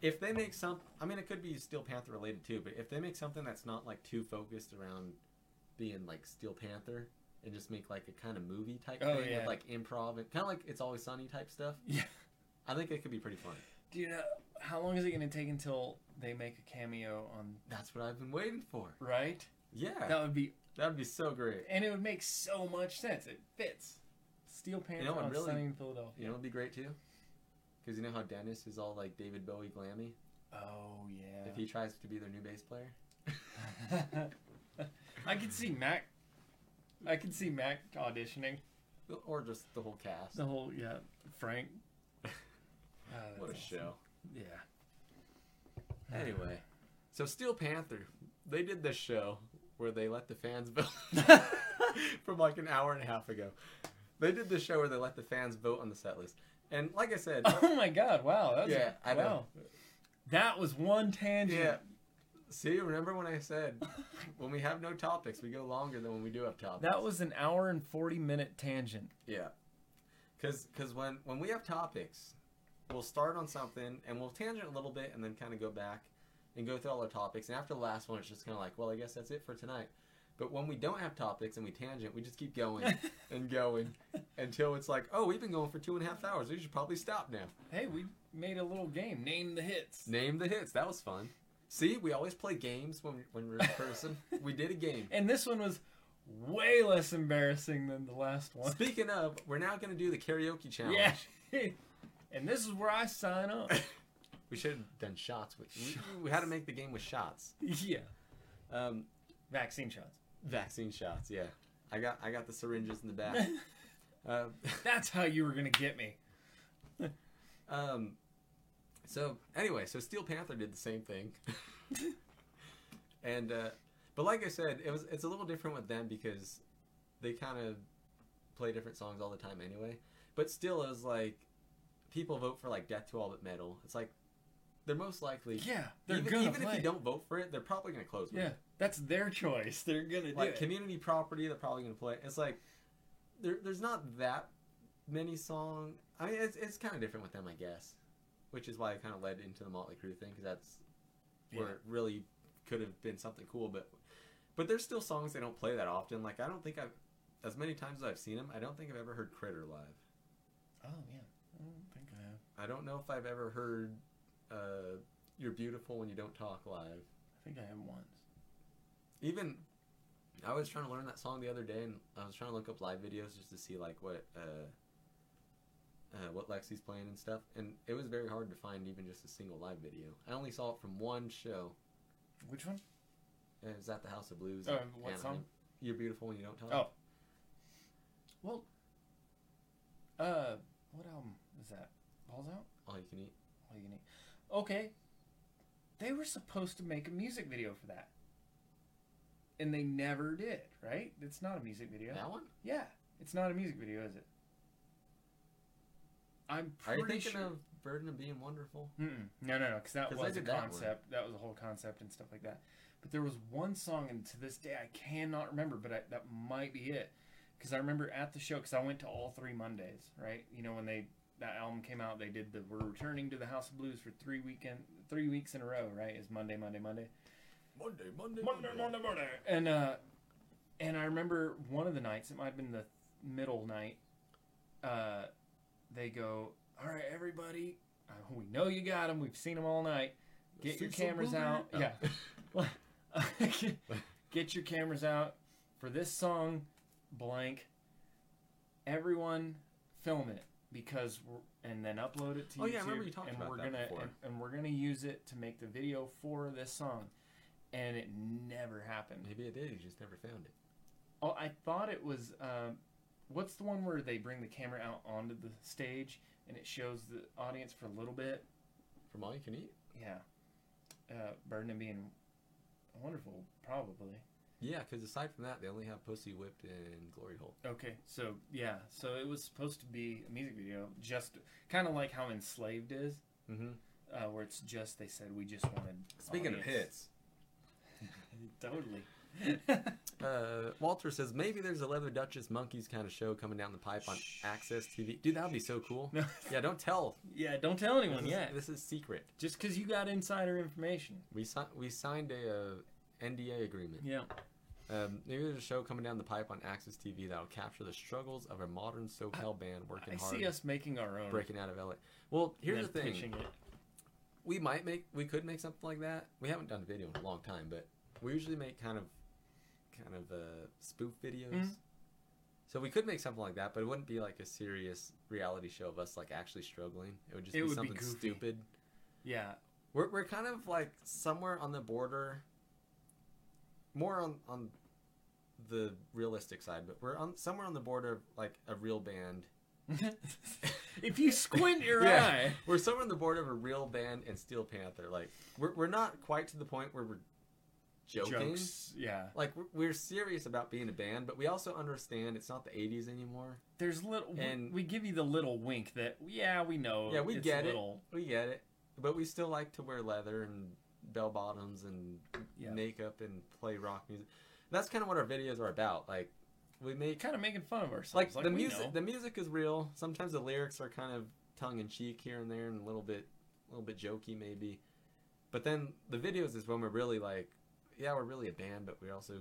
S1: if they make some, I mean, it could be Steel Panther related too. But if they make something that's not like too focused around being like Steel Panther and just make like a kind of movie type
S2: Oh,
S1: thing
S2: yeah.
S1: with like improv and kind of like It's Always Sunny type stuff,
S2: Yeah.
S1: I think it could be pretty fun.
S2: Do you know how long is it going to take until they make a cameo on?
S1: That's what I've been waiting for.
S2: Right.
S1: Yeah,
S2: That would be,
S1: that would be so great.
S2: and it would make so much sense. It fits. Steel Panther
S1: know what
S2: on
S1: really-
S2: Sunny in Philadelphia.
S1: You know, it'd be great too. Because you know how Dennis is all like David Bowie glammy.
S2: Oh yeah.
S1: If he tries to be their new bass player.
S2: I can see Mac. I can see Mac auditioning.
S1: or just the whole cast.
S2: The whole yeah, Frank. Ah,
S1: what a
S2: that's
S1: show.
S2: Yeah.
S1: Anyway, so Steel Panther, they did this show where they let the fans vote. from like an hour and a half ago. They did this show where they let the fans vote on the set list, and like I said,
S2: Oh my god! Wow. That was
S1: yeah, I know.
S2: wow. That was one tangent.
S1: Yeah. See, remember when I said when we have no topics, we go longer than when we do have topics.
S2: That was an hour and forty minute tangent.
S1: Yeah. Cause, cause when when we have topics, we'll start on something and we'll tangent a little bit and then kind of go back and go through all our topics. And after the last one, it's just kind of like, well, I guess that's it for tonight. But when we don't have topics and we tangent, we just keep going and going until it's like, oh, we've been going for two and a half hours. We should probably stop now.
S2: Hey, we made a little game. Name the hits.
S1: Name the hits. That was fun. See, we always play games when when we're in person. we did a game.
S2: And this one was way less embarrassing than the last one.
S1: Speaking of, we're now going to do the karaoke challenge.
S2: Yeah. and this is where I sign up.
S1: We should have done shots with. We, we had to make the game with shots.
S2: yeah.
S1: Um,
S2: Vaccine shots.
S1: vaccine shots. Yeah, I got I got the syringes in the back. uh,
S2: That's how you were gonna get me.
S1: um, so anyway, so Steel Panther did the same thing, and uh, but like I said, it was it's a little different with them because they kind of play different songs all the time anyway. But still, it was like people vote for like Death to All But Metal. It's like they're most likely
S2: Yeah, they're
S1: even,
S2: gonna
S1: even if you don't vote for it, they're probably gonna close. with
S2: yeah,
S1: it.
S2: that's their choice. They're gonna
S1: like
S2: do it.
S1: community property they're probably going to play it's like there, there's not that many song. i mean it's, it's kind of different with them i guess which is why i kind of led into the motley crue thing because that's where
S2: Yeah.
S1: it really could have been something cool but but there's still songs they don't play that often like i don't think i've as many times as i've seen them i don't think i've ever heard critter live
S2: Oh yeah, I don't think I
S1: don't know if i've ever heard uh, you're beautiful when you don't talk live
S2: I think I have once.
S1: even I was trying to learn that song the other day, and I was trying to look up live videos just to see like what uh, uh, what Lexxi's playing and stuff, and it was very hard to find even just a single live video. I only saw it from one show.
S2: Which one?
S1: and It was at the House of Blues.
S2: Oh, what
S1: Anaheim.
S2: song?
S1: You're beautiful when you don't talk.
S2: Oh. Well, uh, what album is that? Balls out.
S1: all you can eat.
S2: All you can eat. Okay. They were supposed to make a music video for that. And they never did, right? It's not a music video.
S1: That one?
S2: Yeah. It's not a music video, is it? I'm
S1: Are
S2: pretty
S1: you thinking
S2: sure.
S1: of Burden of Being Wonderful?
S2: Mm-mm. No, no, no, because that
S1: 'Cause I
S2: was a
S1: did that one.
S2: concept. That, was a whole concept and stuff like that. But there was one song, and to this day I cannot remember, but I, that might be it. Because I remember at the show, because I went to all three Mondays, right? You know when they that album came out, they did the "We're returning to the House of Blues" for three weekend, three weeks in a row, right? Is Monday, Monday, Monday,
S1: Monday, Monday,
S2: Monday, Monday, Monday. And uh, and I remember one of the nights, it might have been the middle night. Uh, they go, "All right, everybody, uh, we know you got them. We've seen them all night. Get your
S1: See some
S2: cameras
S1: movie?
S2: out.
S1: Oh.
S2: Yeah, get your cameras out for this song, blank. Everyone, film it because we're, and then upload it to
S1: Oh,
S2: YouTube.
S1: yeah, I remember you talked
S2: and
S1: about
S2: we're
S1: that
S2: gonna
S1: before.
S2: and, and we're gonna use it to make the video for this song, and it never happened.
S1: Maybe it did. You just never found it.
S2: Oh, I thought it was. Um, what's the one where they bring the camera out onto the stage and it shows the audience for a little bit?
S1: From All You Can Eat?
S2: Yeah. Uh, Burden of being wonderful, probably.
S1: Yeah, because aside from that, they only have Pussy Whipped and Glory Hole.
S2: Okay, so yeah, so it was supposed to be a music video, just kind of like how Enslaved is,
S1: Mm-hmm.
S2: uh, where it's just they said we just wanted.
S1: Speaking of hits,
S2: totally.
S1: Uh, Walter says maybe there's a Leather Duchess Monkees kind of show coming down the pipe on AXS TV. Dude, that would be so cool.
S2: No.
S1: Yeah, don't tell.
S2: yeah, don't tell anyone
S1: This is,
S2: yet.
S1: this is secret.
S2: Just because you got insider information.
S1: We si- we signed a uh, NDA agreement.
S2: Yeah.
S1: Um, maybe there's a show coming down the pipe on AXS TV that'll capture the struggles of a modern SoCal band working
S2: I
S1: hard,
S2: see us making our own.
S1: breaking out of LA. Well, here's the thing. we might make we could make something like that. We haven't done a video in a long time, but we usually make kind of kind of uh, spoof videos.
S2: Mhm.
S1: So we could make something like that, but it wouldn't be like a serious reality show of us like actually struggling. It would just
S2: It
S1: be
S2: would
S1: something
S2: goofy.
S1: stupid.
S2: Yeah.
S1: We're we're kind of like somewhere on the border, more on on the realistic side, but we're on somewhere on the border of like a real band.
S2: if you squint your
S1: Yeah.
S2: eye.
S1: We're somewhere on the border of a real band and Steel Panther. Like we're we're not quite to the point where we're joking.
S2: jokes. Yeah,
S1: Like we're, we're serious about being a band, but we also understand it's not the '80s anymore.
S2: there's little,
S1: And-
S2: we give you the little wink that yeah, we know.
S1: Yeah, we
S2: it's
S1: get it. We get it, but we still like to wear leather and bell bottoms and
S2: Yeah.
S1: makeup and play rock music. That's kind of what our videos are about. Like we make
S2: kind of making fun of ourselves.
S1: like,
S2: Like,
S1: the music.
S2: know.
S1: The music is real. Sometimes the lyrics are kind of tongue in cheek here and there, and a little bit, a little bit jokey maybe. But then the videos is when we're really like, yeah, we're really a band, but we also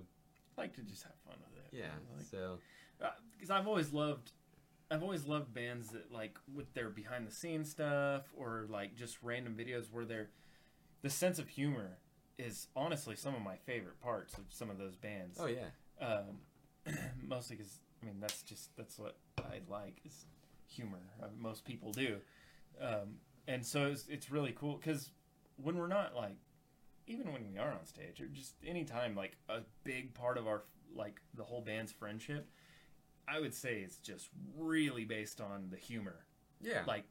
S2: like to just have fun with it.
S1: yeah.
S2: Like,
S1: so uh,
S2: because I've always loved I've always loved bands that like with their behind the scenes stuff or like just random videos where they're the sense of humor is honestly some of my favorite parts of some of those bands.
S1: oh yeah,
S2: Um, mostly because I mean that's just that's what I like is humor. Uh, most people do, um, and so it's, it's really cool because when we're not like even when we are on stage or just anytime like a big part of our like the whole band's friendship, I would say it's just really based on the humor,
S1: yeah.
S2: like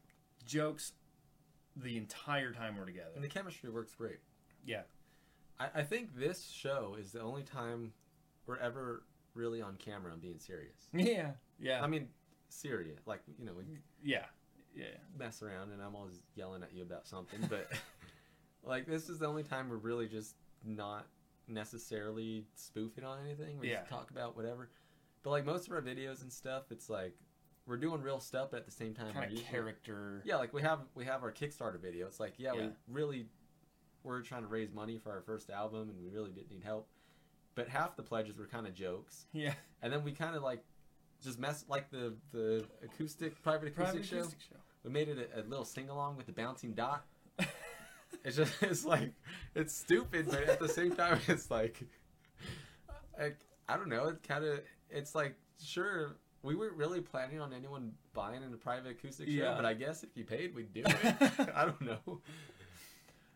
S2: jokes the entire time we're together.
S1: and the chemistry works great.
S2: Yeah.
S1: I, I think this show is the only time we're ever really on camera and being serious.
S2: Yeah, yeah,
S1: I mean, serious. Like you know, we
S2: yeah, yeah.
S1: mess around and I'm always yelling at you about something, but like this is the only time we're really just not necessarily spoofing on anything. We
S2: Yeah.
S1: just talk about whatever. But like most of our videos and stuff, it's like we're doing real stuff, but at the same time,
S2: Kind of character.
S1: Yeah, like we have we have our Kickstarter video. It's like yeah,
S2: Yeah.
S1: we really we're trying to raise money for our first album, and we really didn't need help. But half the pledges were kind of jokes,
S2: Yeah.
S1: and then we kind of like just mess like the the acoustic private acoustic
S2: Private
S1: show.
S2: acoustic show.
S1: We made it a, a little sing along with the bouncing dot. It's just it's like it's stupid, but at the same time, it's like, like I don't know. It kind of it's like sure we weren't really planning on anyone buying in a private acoustic show,
S2: Yeah.
S1: but I guess if you paid, we'd do it. I don't know.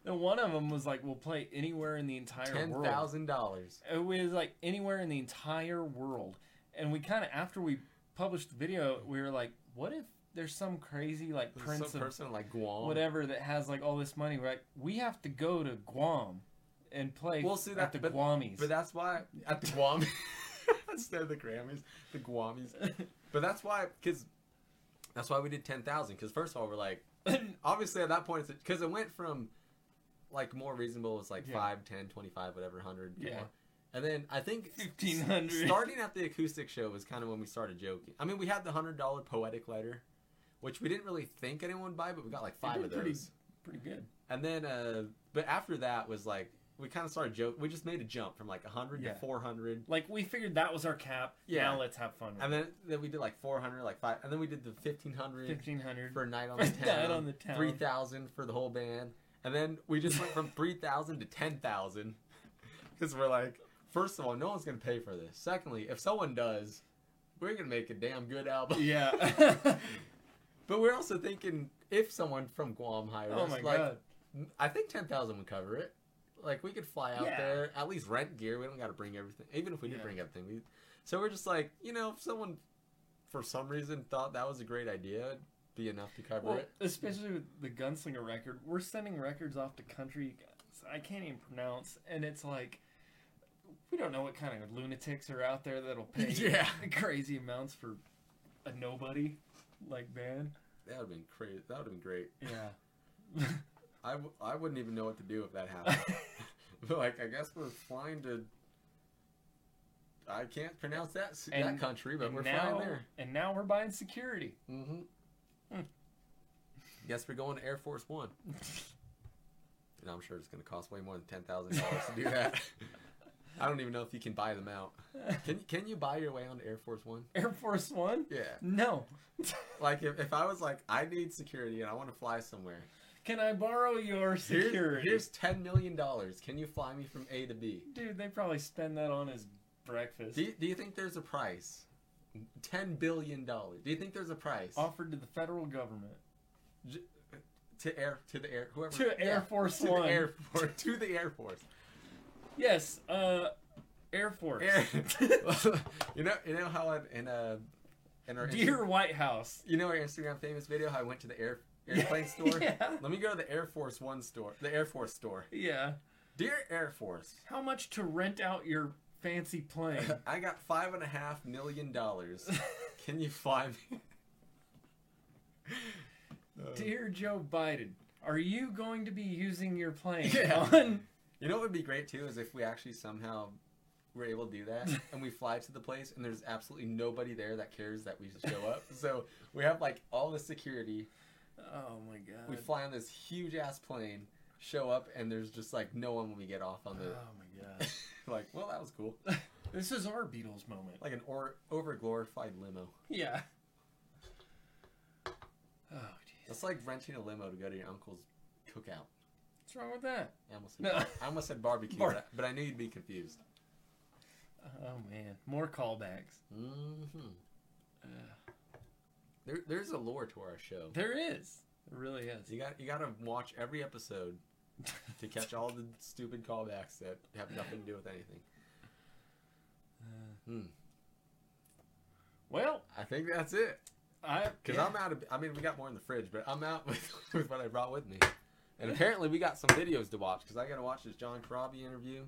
S2: And one of them was like, we'll play anywhere in the entire
S1: Ten
S2: world.
S1: thousand dollars.
S2: It was like anywhere in the entire world. And we kind of, after we published the video, we were like, what if there's some crazy like prince
S1: Some
S2: of
S1: person like Guam.
S2: whatever that has like all this money? We're like, we have to go to Guam and play
S1: We'll see that, at
S2: the
S1: but-
S2: Guamies.
S1: But that's why at the Guam instead of the Grammys, the Guamies. But that's why because that's why we did ten thousand. Because first of all, we're like obviously at that point because it went from like more reasonable was like
S2: Yeah.
S1: five, ten, twenty-five, whatever, 100.
S2: Yeah.
S1: more. And then I think
S2: 1500.
S1: starting at the acoustic show was kind of when we started joking. I mean, we had the hundred dollar poetic letter, which we didn't really think anyone would buy, but we got like five of
S2: pretty-
S1: those.
S2: Pretty good.
S1: And then, uh, but after that was like we kind of started joke. We just made a jump from like hundred
S2: Yeah.
S1: to four hundred,
S2: Like we figured that was our cap.
S1: Yeah.
S2: Now let's have fun. With
S1: and then then we did like four hundred, like five, and then we did the fifteen hundred
S2: fifteen hundred.
S1: for a night on the
S2: a night
S1: town,
S2: on the town.
S1: three thousand for the whole band, and then we just went from three thousand to ten thousand because we're like, first of all, no one's gonna pay for this. Secondly, if someone does, we're gonna make a damn good album.
S2: Yeah.
S1: But we're also thinking if someone from Guam hired
S2: oh
S1: us,
S2: my
S1: like
S2: god.
S1: I think ten thousand would cover it. Like we could fly out
S2: Yeah.
S1: there, at least rent gear. We don't got to bring everything. Even if we did
S2: Yeah.
S1: bring everything, we. So we're just like, you know, if someone, for some reason, thought that was a great idea, be enough to cover
S2: Well,
S1: it.
S2: especially with the Gunslinger record, we're sending records off to country I can't even pronounce, and it's like we don't know what kind of lunatics are out there that'll pay
S1: Yeah.
S2: crazy amounts for a nobody like band.
S1: That would have been crazy. That would have been great.
S2: Yeah.
S1: I, w- I wouldn't even know what to do if that happened. like, I guess we're flying to. I can't pronounce that s- that country, but we're
S2: now,
S1: flying there.
S2: and now we're buying security.
S1: Mm-hmm.
S2: Hmm.
S1: Guess we're going to Air Force One. And I'm sure it's going to cost way more than ten thousand dollars to do that. I don't even know if you can buy them out. Can can you buy your way onto Air Force One?
S2: Air Force One?
S1: Yeah.
S2: No.
S1: Like if, if I was like I need security and I want to fly somewhere.
S2: Can I borrow your
S1: Here's,
S2: security?
S1: here's ten million dollars. Can you fly me from A to B?
S2: Dude, they probably spend that on his breakfast.
S1: Do you, do you think there's a price? Ten billion dollars. Do you think there's a price
S2: Offered to the federal government.
S1: to air to the air whoever
S2: To Air Force
S1: to
S2: One.
S1: the Air Force to the Air Force.
S2: Yes, uh, Air Force.
S1: Air, you know you know how in, in uh in our
S2: Dear White House.
S1: you know our Instagram famous video how I went to the air airplane store.
S2: Yeah.
S1: Let me go to the Air Force One store, the Air Force store.
S2: Yeah.
S1: Dear Air Force,
S2: How much to rent out your fancy plane?
S1: I got five and a half million dollars. Can you fly me?
S2: Dear Joe Biden, are you going to be using your plane
S1: Yeah.
S2: on?
S1: You know what would be great too is if we actually somehow were able to do that and we fly to the place and there's absolutely nobody there that cares that we show up. So we have like all the security.
S2: Oh my god.
S1: We fly on this huge ass plane, show up, and there's just like no one when we get off on the.
S2: Oh my god.
S1: like, well, that was cool.
S2: this is our Beatles moment.
S1: Like an or- over glorified limo.
S2: Yeah. Oh jeez.
S1: It's like renting a limo to go to your uncle's cookout.
S2: What's wrong with that?
S1: I almost said,
S2: No.
S1: I almost said barbecue,
S2: Bar-
S1: but, I, but I knew you'd be confused.
S2: Oh man, more callbacks.
S1: hmm
S2: Uh,
S1: There, there's a lore to our show.
S2: there is. There really is.
S1: You got you got to watch every episode to catch all the stupid callbacks that have nothing to do with anything.
S2: Uh,
S1: Hmm.
S2: well,
S1: I think that's it.
S2: I
S1: Because
S2: yeah.
S1: I'm out of. I mean, we got more in the fridge, but I'm out with, with what I brought with me. And apparently, we got some videos to watch because I got to watch this John Corabi interview,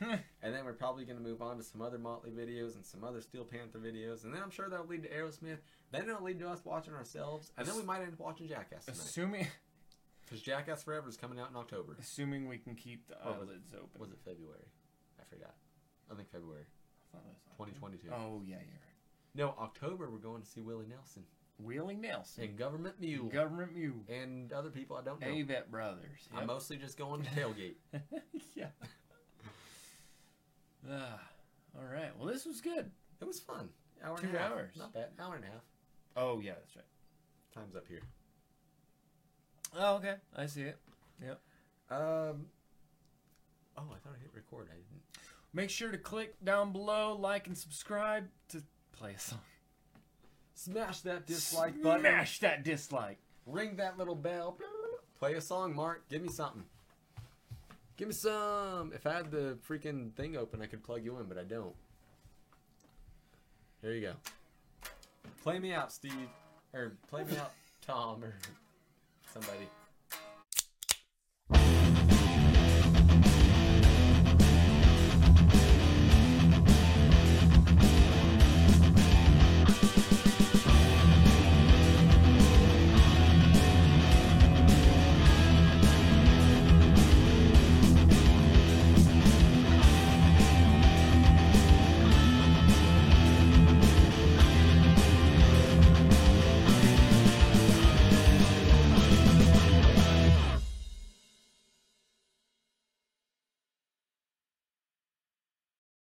S1: and then we're probably going to move on to some other Motley videos and some other Steel Panther videos, and then I'm sure that'll lead to Aerosmith. Then it'll lead to us watching ourselves, and then we might end up watching Jackass tonight
S2: assuming
S1: because Jackass Forever is coming out in October.
S2: assuming we can keep the
S1: Or was it-
S2: eyelids open.
S1: Was it February? I forgot. I think February
S2: I thought it was
S1: 2022.
S2: Oh yeah, you're right.
S1: No, October we're going to see Willie Nelson
S2: Wheeling Nelson,
S1: and Government Mule
S2: Government Mule,
S1: and other people I don't know.
S2: Avett Brothers.
S1: I'm mostly just going to tailgate.
S2: yeah. Ah, all right. Well, this was good.
S1: It was fun. Hour
S2: Two
S1: and a half.
S2: hours.
S1: Not bad. Hour and a half.
S2: Oh yeah, that's right.
S1: Time's up here.
S2: Oh okay, I see it. Yep.
S1: Um. Oh, I thought I hit record. I didn't.
S2: Make sure to click down below, like and subscribe to play a song.
S1: Smash that dislike button.
S2: Smash that dislike.
S1: Ring that little bell. Play a song, Mark. Give me something. Give me some. If I had the freaking thing open, I could plug you in, but I don't. Here you go. Play me out, Steve. Or play me out, Tom, or somebody.